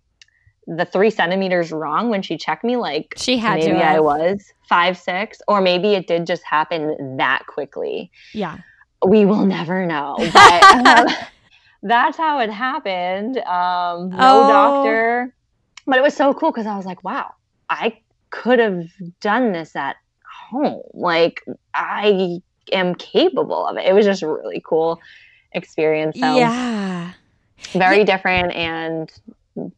the three centimeters wrong when she checked me like she had maybe i was five six or maybe it did just happen that quickly. Yeah. We will never know but um, that's how it happened. Um, no oh. doctor, but it was so cool because I was like, wow, I could have done this at home. Like I am capable of it. It was just a really cool experience. So yeah, very yeah. different and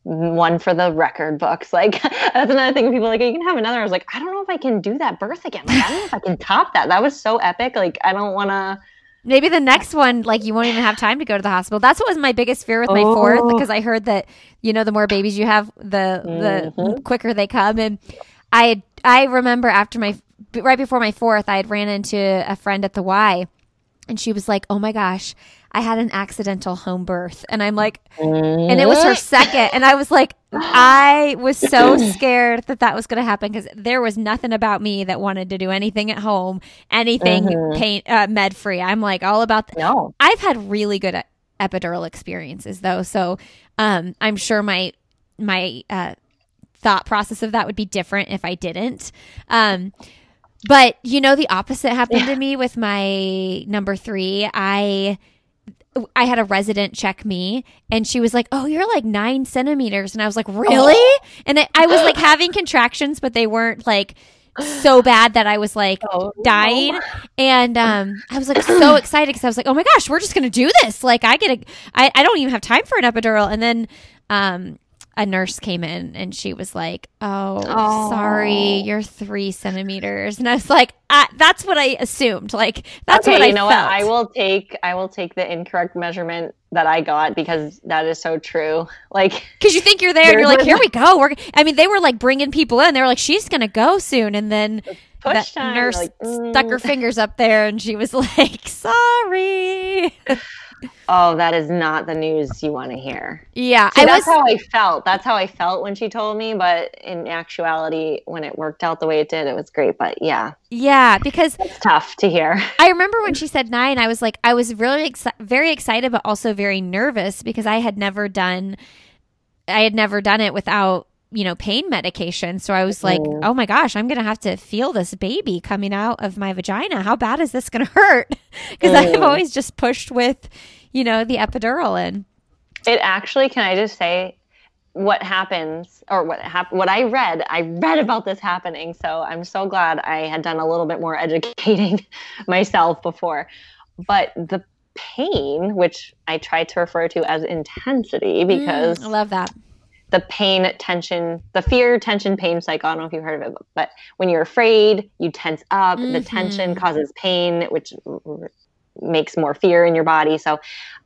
one for the record books. Like that's another thing. People like, you can have another. I was like, I don't know if I can do that birth again. Like, I don't know if I can top that. That was so epic. Like I don't want to Maybe the next one, like you won't even have time to go to the hospital. That's what was my biggest fear with my oh. fourth, because I heard that you know the more babies you have, the mm-hmm. the quicker they come. And I I remember after my right before my fourth, I had ran into a friend at the Y, and she was like, "Oh my gosh, I had an accidental home birth. And I'm like, and it was her second. And I was like, I was so scared that that was going to happen because there was nothing about me that wanted to do anything at home, anything mm-hmm. pain, uh, med free. I'm like all about that. No. I've had really good epidural experiences though. So um, I'm sure my, my, uh, thought process of that would be different if I didn't. Um, but you know, the opposite happened yeah. to me with my number three. I, I had a resident check me and she was like, Oh, you're like nine centimeters. And I was like, Really? Oh. And I, I, was like having contractions, but they weren't like so bad that I was like oh, dying. No. And um, I was like so excited because I was like, Oh my gosh, we're just going to do this. Like, I get a, I, I don't even have time for an epidural. And then um, a nurse came in and she was like, "Oh, oh. sorry, you're three centimeters," and I was like, I, "That's what I assumed. Like that's okay, what I you know felt. what? I will take I will take the incorrect measurement that I got because that is so true. Like because you think you're there, and you're like, "Here we go." We're I mean, they were like bringing people in. They were like, "She's gonna go soon," and then. That nurse like, mm. stuck her mm. fingers up there and she was like, sorry. Oh, that is not the news you want to hear. Yeah, See, that's was... how I felt. That's how I felt when she told me. But in actuality, when it worked out the way it did, it was great. But yeah, yeah, because it's tough to hear. I remember when she said nine, I was like, I was really exci- very excited, but also very nervous because I had never done, I had never done it without you know, pain medication. So I was like, mm. oh my gosh, I'm going to have to feel this baby coming out of my vagina. How bad is this going to hurt? Because mm. I've always just pushed with, you know, the epidural in. It actually, can I just say, what happens or what happened what i read i read about this happening so i'm so glad i had done a little bit more educating myself before but the pain which i tried to refer to as intensity because mm, i love that the pain tension the fear tension pain cycle i don't know if you've heard of it but when you're afraid you tense up mm-hmm. the tension causes pain which makes more fear in your body. So,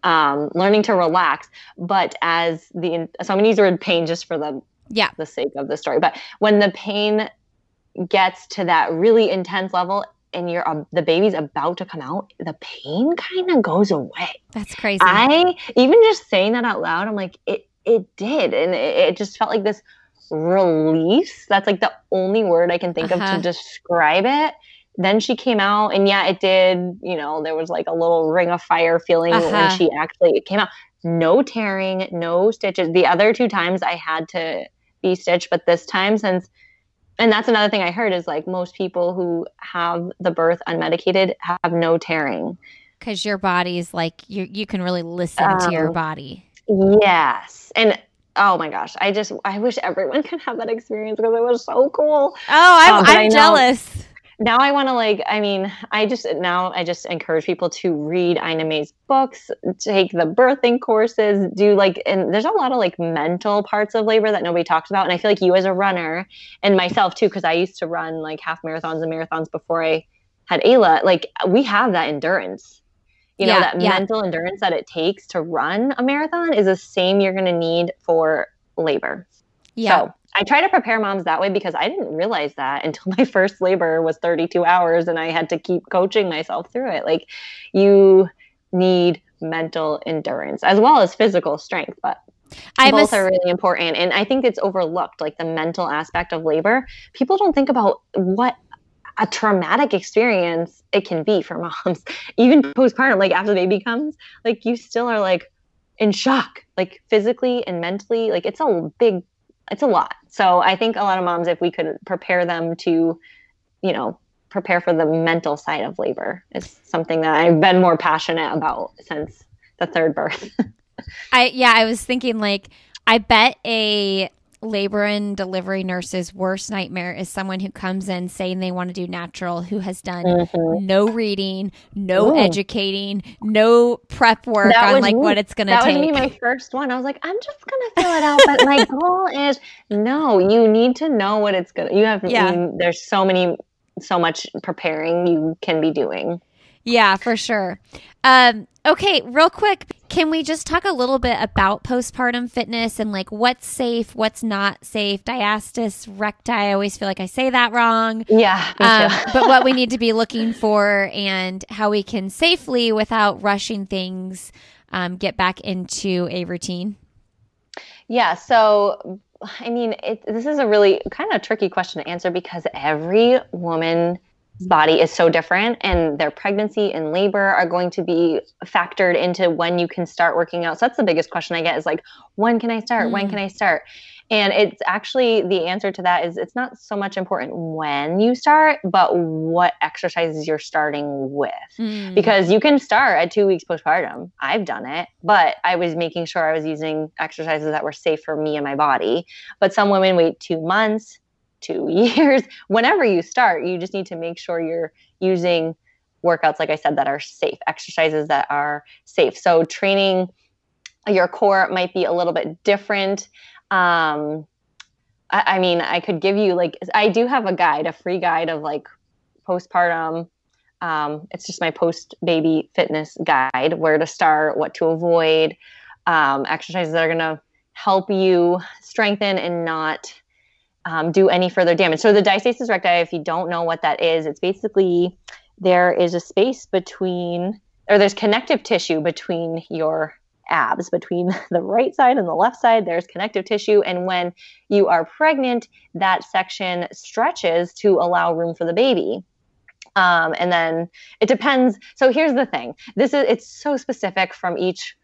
um, learning to relax. But as the so I'm gonna use the word pain just for the yeah the sake of the story. But when the pain gets to that really intense level and you're uh, the baby's about to come out, the pain kind of goes away. That's crazy. I even just saying that out loud, I'm like it it did, and it, it just felt like this release. That's like the only word I can think uh-huh. of to uh-huh. describe it then she came out and yeah it did you know there was like a little ring of fire feeling uh-huh. when she actually came out no tearing no stitches the other two times i had to be stitched but this time since and that's another thing i heard is like most people who have the birth unmedicated have no tearing because your body's like you you can really listen um, to your um, body yes and oh my gosh i just i wish everyone could have that experience because it was so cool oh i'm, um, I'm jealous now I want to like I mean I just now I just encourage people to read Ina May's books, take the birthing courses, do like and there's a lot of like mental parts of labor that nobody talks about and I feel like you as a runner and myself too cuz I used to run like half marathons and marathons before I had Ayla, like we have that endurance. You know, yeah, that yeah. mental endurance that it takes to run a marathon is the same you're going to need for labor. Yeah. So, I try to prepare moms that way because I didn't realize that until my first labor was 32 hours and I had to keep coaching myself through it. Like you need mental endurance as well as physical strength, but I both are really important. And I think it's overlooked, like the mental aspect of labor. People don't think about what a traumatic experience it can be for moms, even postpartum, like after the baby comes, like you still are like in shock, like physically and mentally. Like it's a big, it's a lot. So I think a lot of moms, if we could prepare them to, you know, prepare for the mental side of labor is something that I've been more passionate about since the third birth. I yeah, I was thinking like I bet a labor and delivery nurse's worst nightmare is someone who comes in saying they want to do natural who has done mm-hmm. no reading no Ooh. educating no prep work that on like me. what it's gonna take. that was me my first one i was like i'm just gonna fill it out but my goal is no you need to know what it's gonna you have yeah. You, there's so many so much preparing you can be doing yeah for sure um Okay, real quick, can we just talk a little bit about postpartum fitness and like what's safe, what's not safe? Diastasis recti, I always feel like I say that wrong. Yeah. Um, but what we need to be looking for and how we can safely, without rushing things, um, get back into a routine. Yeah. So, I mean, it, this is a really kind of tricky question to answer because every woman body is so different and their pregnancy and labor are going to be factored into when you can start working out. So that's the biggest question I get is like, when can I start? Mm. When can I start? And it's actually the answer to that is it's not so much important when you start, but what exercises you're starting with. Mm. Because you can start at two weeks postpartum. I've done it, but I was making sure I was using exercises that were safe for me and my body. But some women wait two months, two years, whenever you start, you just need to make sure you're using workouts, like I said, that are safe, exercises that are safe. So training your core might be a little bit different. Um, I, I mean, I could give you like, I do have a guide, a free guide of like postpartum. Um, it's just my post baby fitness guide, where to start, what to avoid, um, exercises that are going to help you strengthen and not um, do any further damage. So the diastasis recti, if you don't know what that is, it's basically there is a space between, or there's connective tissue between your abs, between the right side and the left side. There's connective tissue, and when you are pregnant, that section stretches to allow room for the baby. Um, and then it depends. So here's the thing: this is it's so specific from each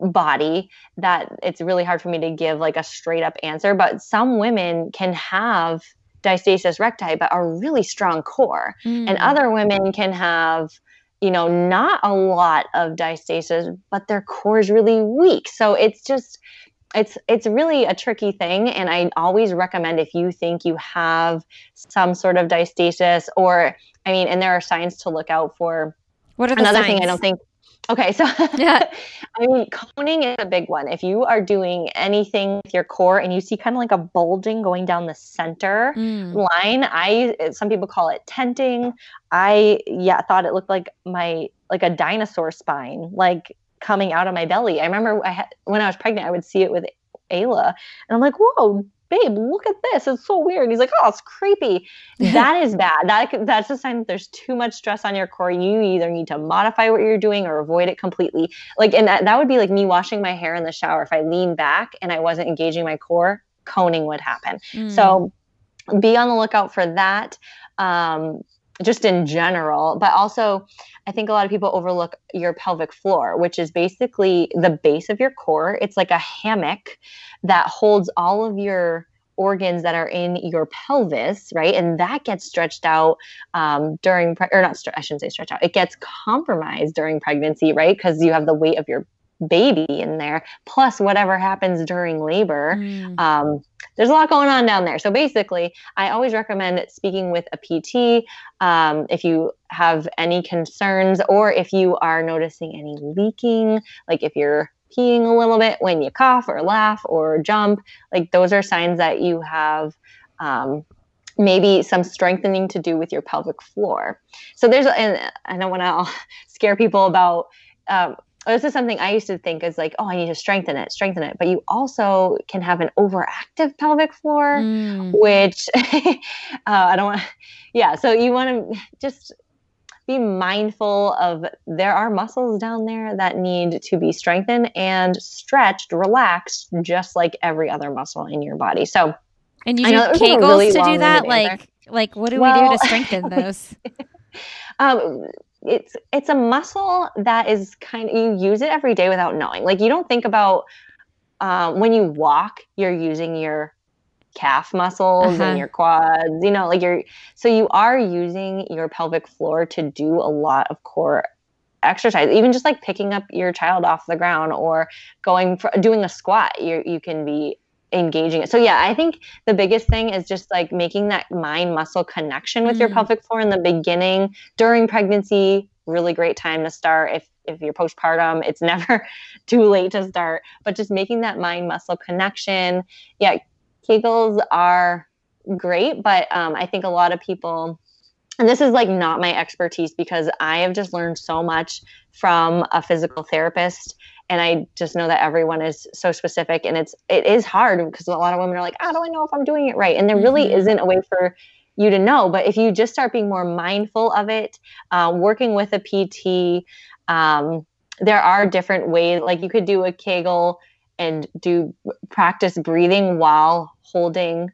body that it's really hard for me to give like a straight up answer. But some women can have diastasis recti, but a really strong core, mm. and other women can have you know not a lot of diastasis but their core is really weak so it's just it's it's really a tricky thing and i always recommend if you think you have some sort of diastasis or i mean and there are signs to look out for what are another signs? thing i don't think Okay, so yeah. I mean, coning is a big one. If you are doing anything with your core and you see kind of like a bulging going down the center mm. line, I some people call it tenting. I yeah thought it looked like my like a dinosaur spine, like coming out of my belly. I remember I had when I was pregnant, I would see it with Ayla, and I'm like, whoa, babe, look at this. It's so weird. he's like, oh, it's creepy. That is bad. That that's a sign that there's too much stress on your core. You either need to modify what you're doing or avoid it completely. Like, and that, that would be like me washing my hair in the shower. If I lean back and I wasn't engaging my core, coning would happen. Mm. So be on the lookout for that. Um, just in general, but also I think a lot of people overlook your pelvic floor, which is basically the base of your core. It's like a hammock that holds all of your organs that are in your pelvis, right? And that gets stretched out um, during, pre- or not, I shouldn't say stretch out, it gets compromised during pregnancy, right? Because you have the weight of your baby in there, plus whatever happens during labor. Mm. Um, there's a lot going on down there. So basically, I always recommend speaking with a PT um, if you have any concerns or if you are noticing any leaking, like if you're peeing a little bit when you cough or laugh or jump, like those are signs that you have. Um, maybe some strengthening to do with your pelvic floor. So there's, and I don't want to scare people about um, this is something I used to think is like, oh, I need to strengthen it, strengthen it. But you also can have an overactive pelvic floor, mm. which uh, I don't want. Yeah, so you want to just be mindful of there are muscles down there that need to be strengthened and stretched, relaxed, just like every other muscle in your body. So, and you do Kegels really to do that, like like what do well, we do to strengthen those? um, it's it's a muscle that is kind of you use it every day without knowing. Like you don't think about uh, when you walk, you're using your calf muscles uh-huh. and your quads. You know, like you're so you are using your pelvic floor to do a lot of core exercise even just like picking up your child off the ground or going for doing a squat you you can be engaging it. So yeah, I think the biggest thing is just like making that mind muscle connection with mm. your pelvic floor in the beginning during pregnancy. Really great time to start if if you're postpartum. It's never too late to start, but just making that mind muscle connection. Yeah, Kegels are great, but um, I think a lot of people and this is like not my expertise because I have just learned so much from a physical therapist and I just know that everyone is so specific and it's it is hard because a lot of women are like, how do I know if I'm doing it right? And there really mm-hmm. isn't a way for you to know. But if you just start being more mindful of it, uh, working with a PT, um, there are different ways. Like you could do a Kegel and do practice breathing while holding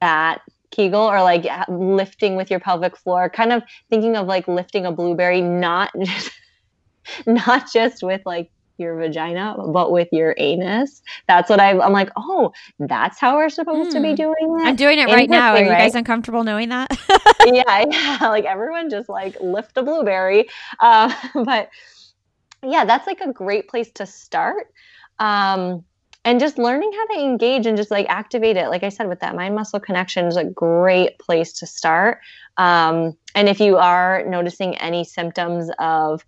that Kegel or like lifting with your pelvic floor, kind of thinking of like lifting a blueberry, not just not just with like your vagina, but with your anus. That's what I, am like, oh, that's how we're supposed mm. to be hmm. doing it. I'm doing it right now. Are you guys uncomfortable knowing that? yeah, yeah. Like everyone just like lift a blueberry. Uh, but yeah, that's like a great place to start. Um, and just learning how to engage and just like activate it like i said with that mind muscle connection is a great place to start um, and if you are noticing any symptoms of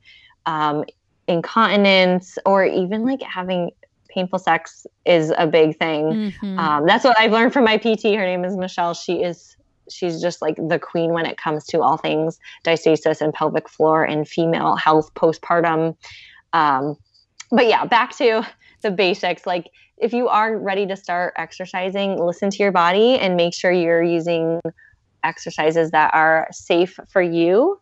um, incontinence or even like having painful sex is a big thing. Mm-hmm. Um, that's what I've learned from my PT. Her name is Michelle. She is she's just like the queen when it comes to all things diastasis and pelvic floor and female health postpartum. Um, but yeah, back to the basics. Like if you are ready to start exercising, listen to your body and make sure you're using exercises that are safe for you.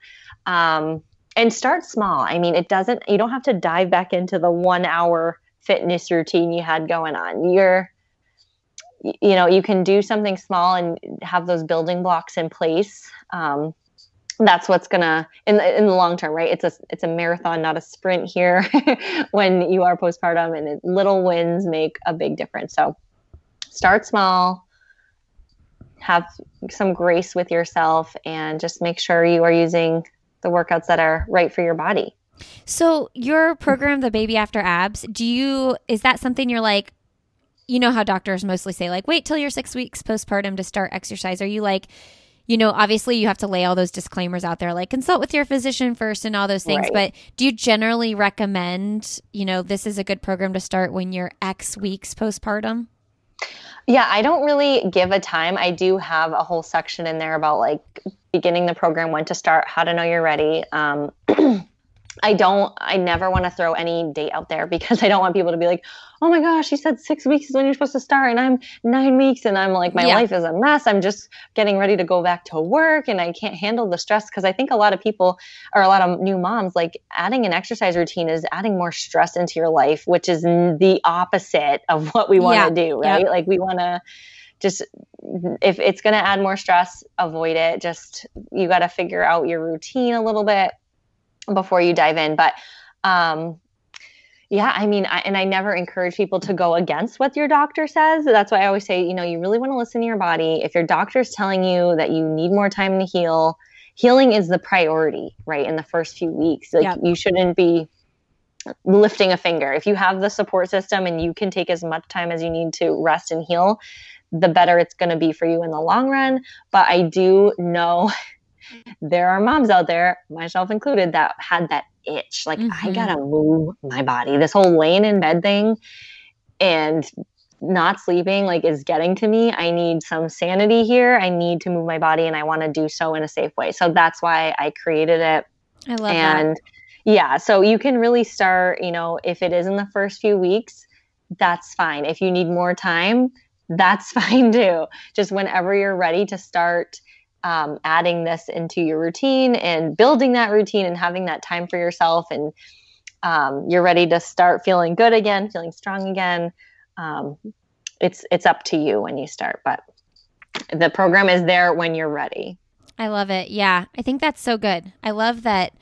Um, and start small. I mean, it doesn't, you don't have to dive back into the one hour fitness routine you had going on. You're, you know, you can do something small and have those building blocks in place. Um, that's what's gonna in the, in the long term, right? It's a it's a marathon, not a sprint here. when you are postpartum, and it, little wins make a big difference. So, start small, have some grace with yourself, and just make sure you are using the workouts that are right for your body. So your program, the Baby After Abs, do you is that something you're like? You know how doctors mostly say like, wait till you're six weeks postpartum to start exercise. Are you like? you know, obviously you have to lay all those disclaimers out there, like consult with your physician first and all those things. Right. But do you generally recommend, you know, this is a good program to start when you're X weeks postpartum? Yeah, I don't really give a time. I do have a whole section in there about like beginning the program, when to start, how to know you're ready. Um, I don't, I never want to throw any date out there because I don't want people to be like, oh my gosh, she said six weeks is when you're supposed to start, and I'm nine weeks, and I'm like, my yeah. life is a mess. I'm just getting ready to go back to work, and I can't handle the stress because I think a lot of people or a lot of new moms like adding an exercise routine is adding more stress into your life, which is the opposite of what we want to yeah. do, right? Like, we want to just if it's going to add more stress avoid it just you got to figure out your routine a little bit before you dive in. But um, yeah, I mean, I, and I never encourage people to go against what your doctor says. That's why I always say, you know, you really want to listen to your body. If your doctor's telling you that you need more time to heal, healing is the priority, right? In the first few weeks, like yep. you shouldn't be lifting a finger. If you have the support system and you can take as much time as you need to rest and heal, the better it's going to be for you in the long run. But I do know there are moms out there, myself included, that had that itch. Like, mm-hmm. I gotta move my body. This whole laying in bed thing and not sleeping like is getting to me. I need some sanity here. I need to move my body and I want to do so in a safe way. So that's why I created it. I love and that Yeah. So you can really start, you know, if it is in the first few weeks, that's fine. If you need more time, that's fine too. Just whenever you're ready to start um, adding this into your routine and building that routine and having that time for yourself and um, you're ready to start feeling good again, feeling strong again. Um, it's it's up to you when you start, but the program is there when you're ready. I love it. Yeah, I think that's so good. I love that.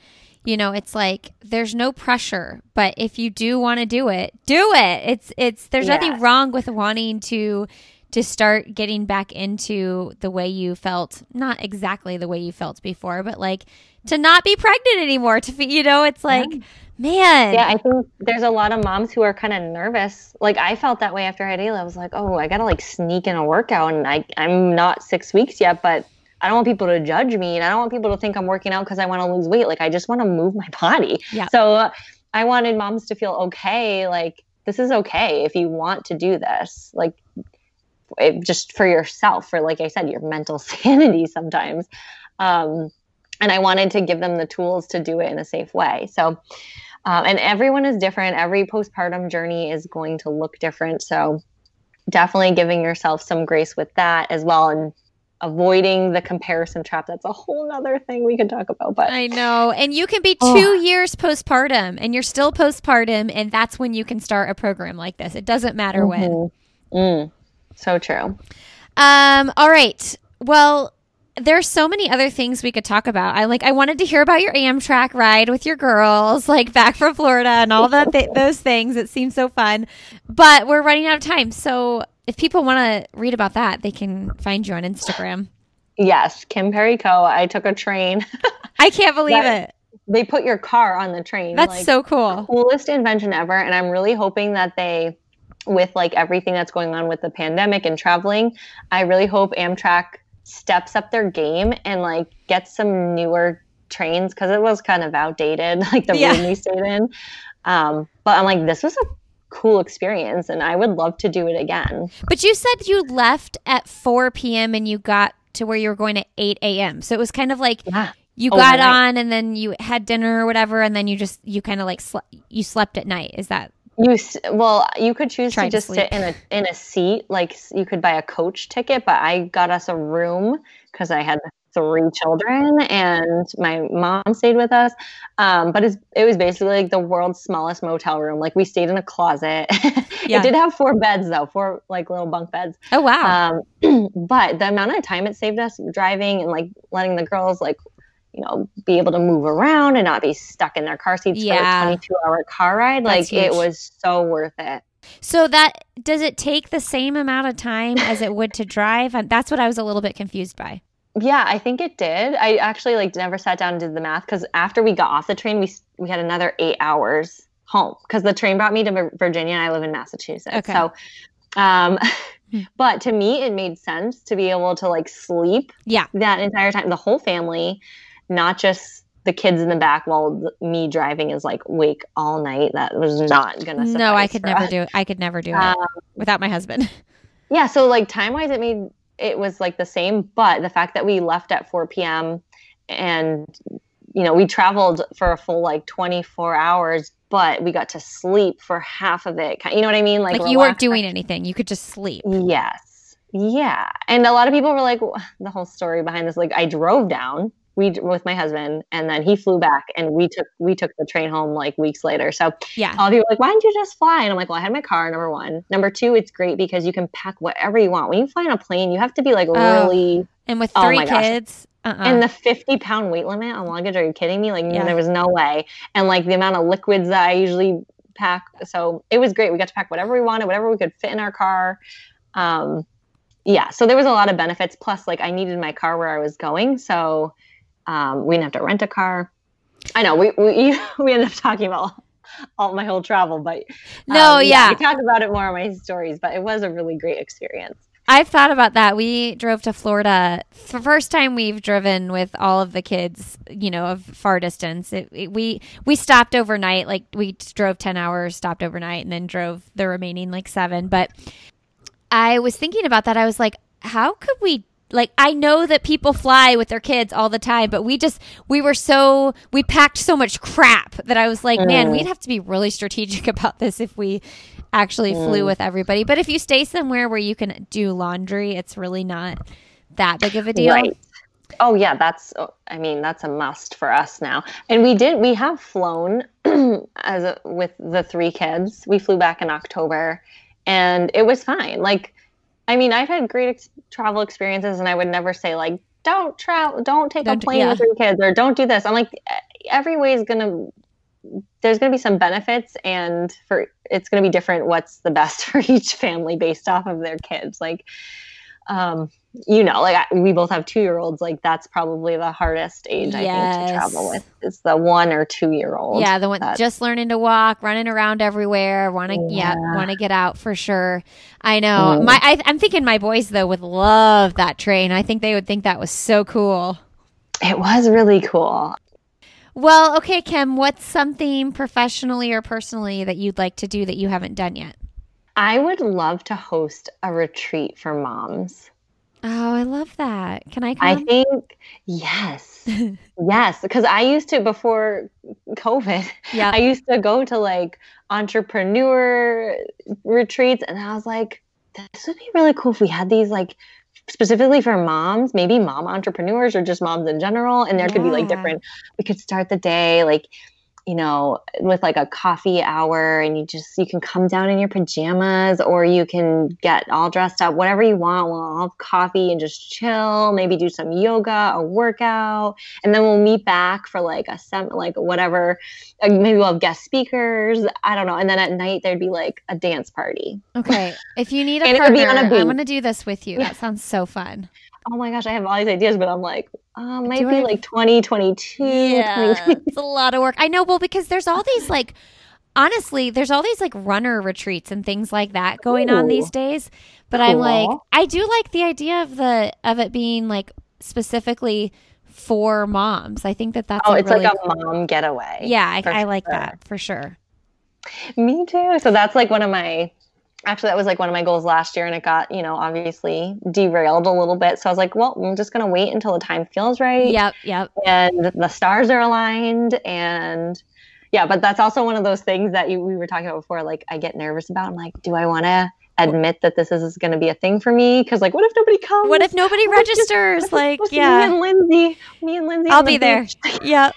You know, it's like there's no pressure, but if you do want to do it, do it. It's it's there's nothing wrong with wanting to to start getting back into the way you felt, not exactly the way you felt before, but like to not be pregnant anymore. To you know, it's like. Yeah Man. Yeah, I think there's a lot of moms who are kind of nervous. Like I felt that way after I had Ayla. I was like, oh, I gotta like sneak in a workout, and I I'm not six weeks yet, but I don't want people to judge me, and I don't want people to think I'm working out because I want to lose weight. Like I just want to move my body. Yeah. So uh, I wanted moms to feel okay. Like this is okay if you want to do this. Like it, just for yourself, for like I said, your mental sanity sometimes. Um, and I wanted to give them the tools to do it in a safe way. So um, and everyone is different. Every postpartum journey is going to look different. So definitely giving yourself some grace with that as well and avoiding the comparison trap that's a whole other thing we could talk about but i know and you can be two oh. years postpartum and you're still postpartum and that's when you can start a program like this it doesn't matter mm-hmm. when mm. so true um all right well there's so many other things we could talk about. I like I wanted to hear about your Amtrak ride with your girls, like back from Florida and all that th- those things. It seems so fun. But we're running out of time. So if people want to read about that, they can find you on Instagram. Yes, Kim Perry Co. I took a train. I can't believe it. They put your car on the train. That's like, so cool. Coolest invention ever and I'm really hoping that they with like everything that's going on with the pandemic and traveling, I really hope Amtrak steps up their game and like gets some newer trains because it was kind of outdated, like the yeah. room we stayed in. Um, but I'm like, this was a cool experience and I would love to do it again. But you said you left at 4 p.m. and you got to where you were going at 8 a.m. So it was kind of like yeah. you got on and then you had dinner or whatever and then you just, you kind of like, sle- you slept at night. Is that you well, you could choose to just to sit in a in a seat, like you could buy a coach ticket. But I got us a room because I had three children and my mom stayed with us. Um, but it was basically like the world's smallest motel room. Like we stayed in a closet. Yeah. it did have four beds though, four like little bunk beds. Oh wow! Um, but the amount of time it saved us driving and like letting the girls like you know, be able to move around and not be stuck in their car seats yeah. for a 22 hour car ride. That's like huge. it was so worth it. So that does it take the same amount of time as it would to drive? That's what I was a little bit confused by. Yeah, I think it did. I actually like never sat down and did the math because after we got off the train, we we had another eight hours home because the train brought me to Virginia and I live in Massachusetts. Okay. So, um, hmm. but to me, it made sense to be able to like sleep. Yeah. That entire time, the whole family not just the kids in the back while me driving is like wake all night. That was not gonna. No, I could never us. do it. I could never do um, it without my husband. Yeah, so like time wise, it made it was like the same, but the fact that we left at 4 p.m. and you know we traveled for a full like 24 hours, but we got to sleep for half of it. You know what I mean? Like, like you weren't doing anything; you could just sleep. Yes. Yeah. And a lot of people were like, the whole story behind this, like, I drove down we with my husband and then he flew back and we took we took the train home like weeks later. So yeah. all people were like why didn't you just fly? And i'm like well i had my car number one. Number two it's great because you can pack whatever you want. When you fly on a plane you have to be like oh, really and with oh three oh kids? Uh-uh. and the 50 pound weight limit on luggage are you kidding me? Like yeah. there was no way. And like the amount of liquids that i usually pack so it was great. We got to pack whatever we wanted whatever we could fit in our car. Um yeah so there was a lot of benefits. Plus like i needed my car where i was going. So um, we didn't have to rent a car. I know we we we ended up talking about all my whole travel, but um, no, yeah. yeah, we talk about it more in my stories. But it was a really great experience. I've thought about that. We drove to Florida. the first time we've driven with all of the kids, you know, of far distance. It, it, we we stopped overnight. Like we drove ten hours, stopped overnight, and then drove the remaining like seven. But I was thinking about that. I was like, how could we like I know that people fly with their kids all the time, but we just we were so we packed so much crap that I was like, mm. man, we'd have to be really strategic about this if we actually mm. flew with everybody. But if you stay somewhere where you can do laundry, it's really not that big of a deal. Right. Oh yeah, that's I mean, that's a must for us now. And we did we have flown as a, with the three kids. We flew back in October and it was fine. Like I mean, I've had great ex- travel experiences, and I would never say like, "Don't travel, don't take don't, a plane yeah. with your kids," or "Don't do this." I'm like, every way is gonna. There's gonna be some benefits, and for it's gonna be different. What's the best for each family based off of their kids? Like, um, you know, like I, we both have two year olds. Like that's probably the hardest age yes. I think to travel with is the one or two year old. Yeah, the one just learning to walk, running around everywhere. Want to yeah, yeah want to get out for sure. I know. Mm. My I, I'm thinking my boys though would love that train. I think they would think that was so cool. It was really cool. Well, okay, Kim, what's something professionally or personally that you'd like to do that you haven't done yet? I would love to host a retreat for moms. Oh, I love that. Can I come? I think yes. yes, because I used to before COVID. Yeah. I used to go to like entrepreneur retreats and I was like this would be really cool if we had these like specifically for moms, maybe mom entrepreneurs or just moms in general and there yeah. could be like different we could start the day like you know, with like a coffee hour and you just, you can come down in your pajamas or you can get all dressed up, whatever you want. We'll have coffee and just chill, maybe do some yoga, a workout. And then we'll meet back for like a sem, like whatever, uh, maybe we'll have guest speakers. I don't know. And then at night there'd be like a dance party. Okay. If you need a partner, I'm to do this with you. That sounds so fun oh my gosh, I have all these ideas, but I'm like, uh, might Do be I... like 2022. Yeah, 2020. it's a lot of work. I know. Well, because there's all these like, honestly, there's all these like runner retreats and things like that going Ooh. on these days. But cool. I'm like, I do like the idea of the of it being like specifically for moms. I think that that's oh, it's really like a mom getaway. Yeah, I, I like sure. that for sure. Me too. So that's like one of my actually that was like one of my goals last year and it got you know obviously derailed a little bit. So i was like well i'm just going to wait until the time feels right. Yep yep. And the stars are aligned and yeah but that's also one of those things that you, we were talking about before like i get nervous about i'm like do i want to admit that this is going to be a thing for me? Because like what if nobody comes? What if nobody what registers? if like yeah me and lindsay me and lindsay i'll be the there. yeah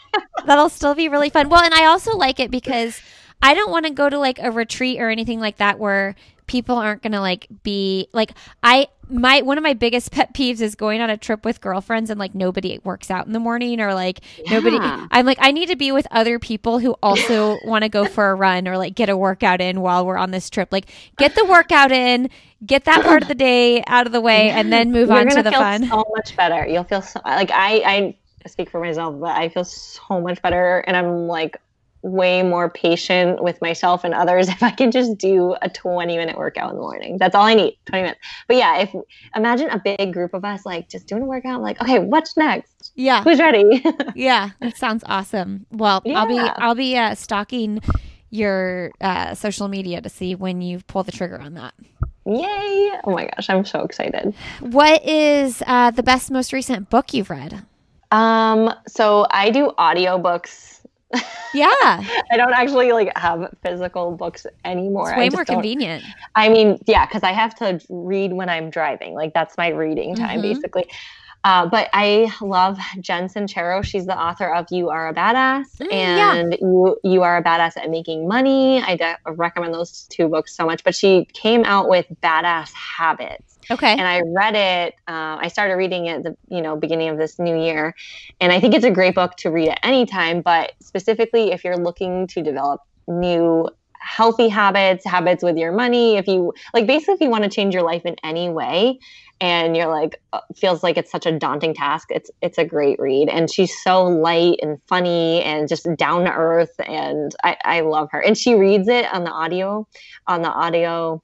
that'll still be really fun. Well and i also like it because I don't want to go to like a retreat or anything like that where people aren't going to like be like I my one of my biggest pet peeves is going on a trip with girlfriends and like nobody works out in the morning or like yeah. nobody I'm like I need to be with other people who also want to go for a run or like get a workout in while we're on this trip. Like get the workout in, get that part of the day out of the way and then move You're on to the fun. So much better. You'll feel so like I I speak for myself, but I feel so much better and I'm like way more patient with myself and others if I can just do a 20 minute workout in the morning. That's all I need, 20 minutes. But yeah, if imagine a big group of us like just doing a workout, I'm like, okay, what's next? Yeah. Who's ready? yeah, that sounds awesome. Well, yeah. I'll be I'll be uh, stalking your uh, social media to see when you pull the trigger on that. Yay! Oh my gosh, I'm so excited. What is uh, the best most recent book you've read? Um, so I do audiobooks yeah. I don't actually like have physical books anymore. It's way more convenient. I mean, yeah, because I have to read when I'm driving. Like that's my reading time mm-hmm. basically. Uh, but I love Jen Sincero. She's the author of "You Are a Badass" mm, and yeah. "You You Are a Badass at Making Money." I de- recommend those two books so much. But she came out with "Badass Habits," Okay. And I read it. Uh, I started reading it the you know beginning of this new year, and I think it's a great book to read at any time. But specifically, if you're looking to develop new healthy habits, habits with your money, if you like, basically, if you want to change your life in any way, and you're like uh, feels like it's such a daunting task it's it's a great read and she's so light and funny and just down to earth and I, I love her and she reads it on the audio on the audio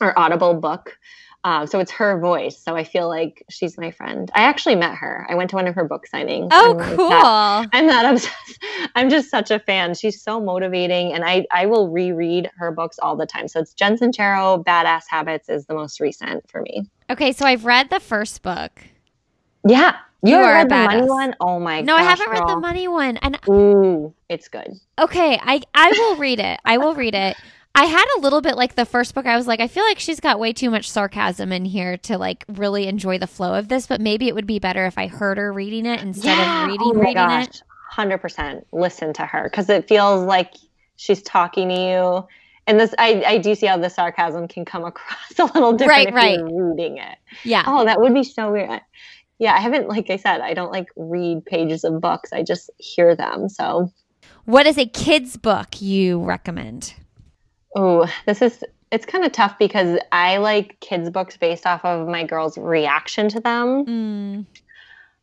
or audible book Um, so it's her voice. So I feel like she's my friend. I actually met her. I went to one of her book signings. Oh, I'm cool. That, I'm not obsessed. I'm just such a fan. She's so motivating. And I, I will reread her books all the time. So it's Jen Sincero, Badass Habits is the most recent for me. Okay. So I've read the first book. Yeah. You, you are read the money one? Oh my gosh. No, gosh, I haven't girl. read the money one. And Ooh, it's good. Okay, I I will read it. I will read it. I had a little bit like the first book. I was like, I feel like she's got way too much sarcasm in here to like really enjoy the flow of this. But maybe it would be better if I heard her reading it instead yeah. of reading oh reading gosh. it. Hundred percent. Listen to her because it feels like she's talking to you. And this, I, I do see how the sarcasm can come across a little different right, if right. you're reading it. Yeah. Oh, that would be so weird. Yeah, I haven't, like I said, I don't like read pages of books. I just hear them. So, what is a kid's book you recommend? Oh, this is it's kind of tough because I like kids books based off of my girl's reaction to them. Mm.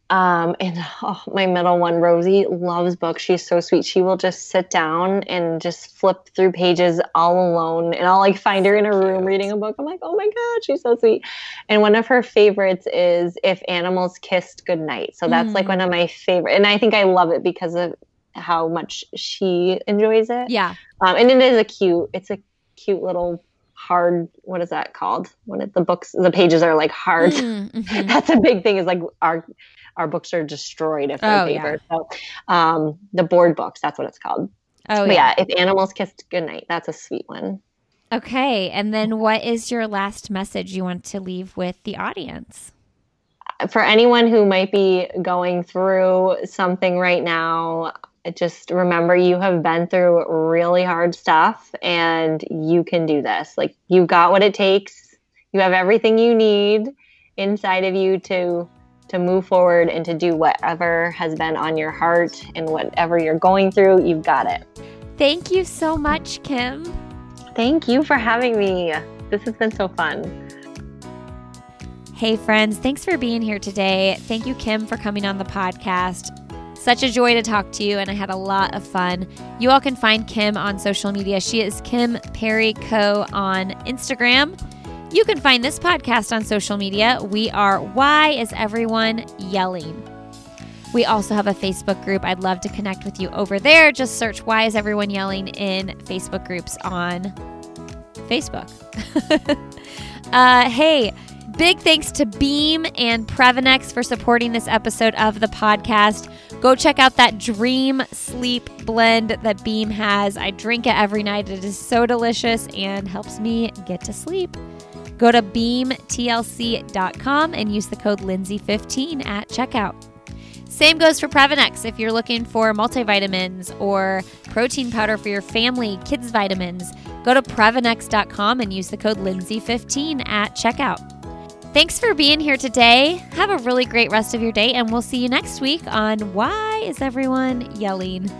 Um, and oh, my middle one, Rosie, loves books. She's so sweet. She will just sit down and just flip through pages all alone. And I'll like find her in a room reading a book. I'm like, oh my God, she's so sweet. And one of her favorites is If Animals Kissed Goodnight. So that's mm. like one of my favorite. And I think I love it because of how much she enjoys it. Yeah. Um, and it is a cute, it's a cute little hard what is that called when it, the books the pages are like hard mm-hmm. that's a big thing is like our our books are destroyed if they're oh, paper. Yeah. So um, the board books, that's what it's called. Oh but yeah. yeah. If animals kissed goodnight, that's a sweet one. Okay. And then what is your last message you want to leave with the audience? For anyone who might be going through something right now, just remember you have been through really hard stuff and you can do this. Like you've got what it takes. You have everything you need inside of you to to move forward and to do whatever has been on your heart and whatever you're going through, you've got it. Thank you so much, Kim. Thank you for having me. This has been so fun. Hey, friends, thanks for being here today. Thank you, Kim, for coming on the podcast. Such a joy to talk to you, and I had a lot of fun. You all can find Kim on social media. She is Kim Perry Co. on Instagram. You can find this podcast on social media. We are Why is Everyone Yelling? We also have a Facebook group. I'd love to connect with you over there. Just search Why is Everyone Yelling in Facebook groups on Facebook. uh, hey, big thanks to Beam and Previnex for supporting this episode of the podcast. Go check out that Dream Sleep blend that Beam has. I drink it every night. It is so delicious and helps me get to sleep. Go to beamtlc.com and use the code Lindsay15 at checkout. Same goes for Previnex if you're looking for multivitamins or protein powder for your family, kids' vitamins. Go to Previnex.com and use the code Lindsay15 at checkout. Thanks for being here today. Have a really great rest of your day, and we'll see you next week on Why is Everyone Yelling?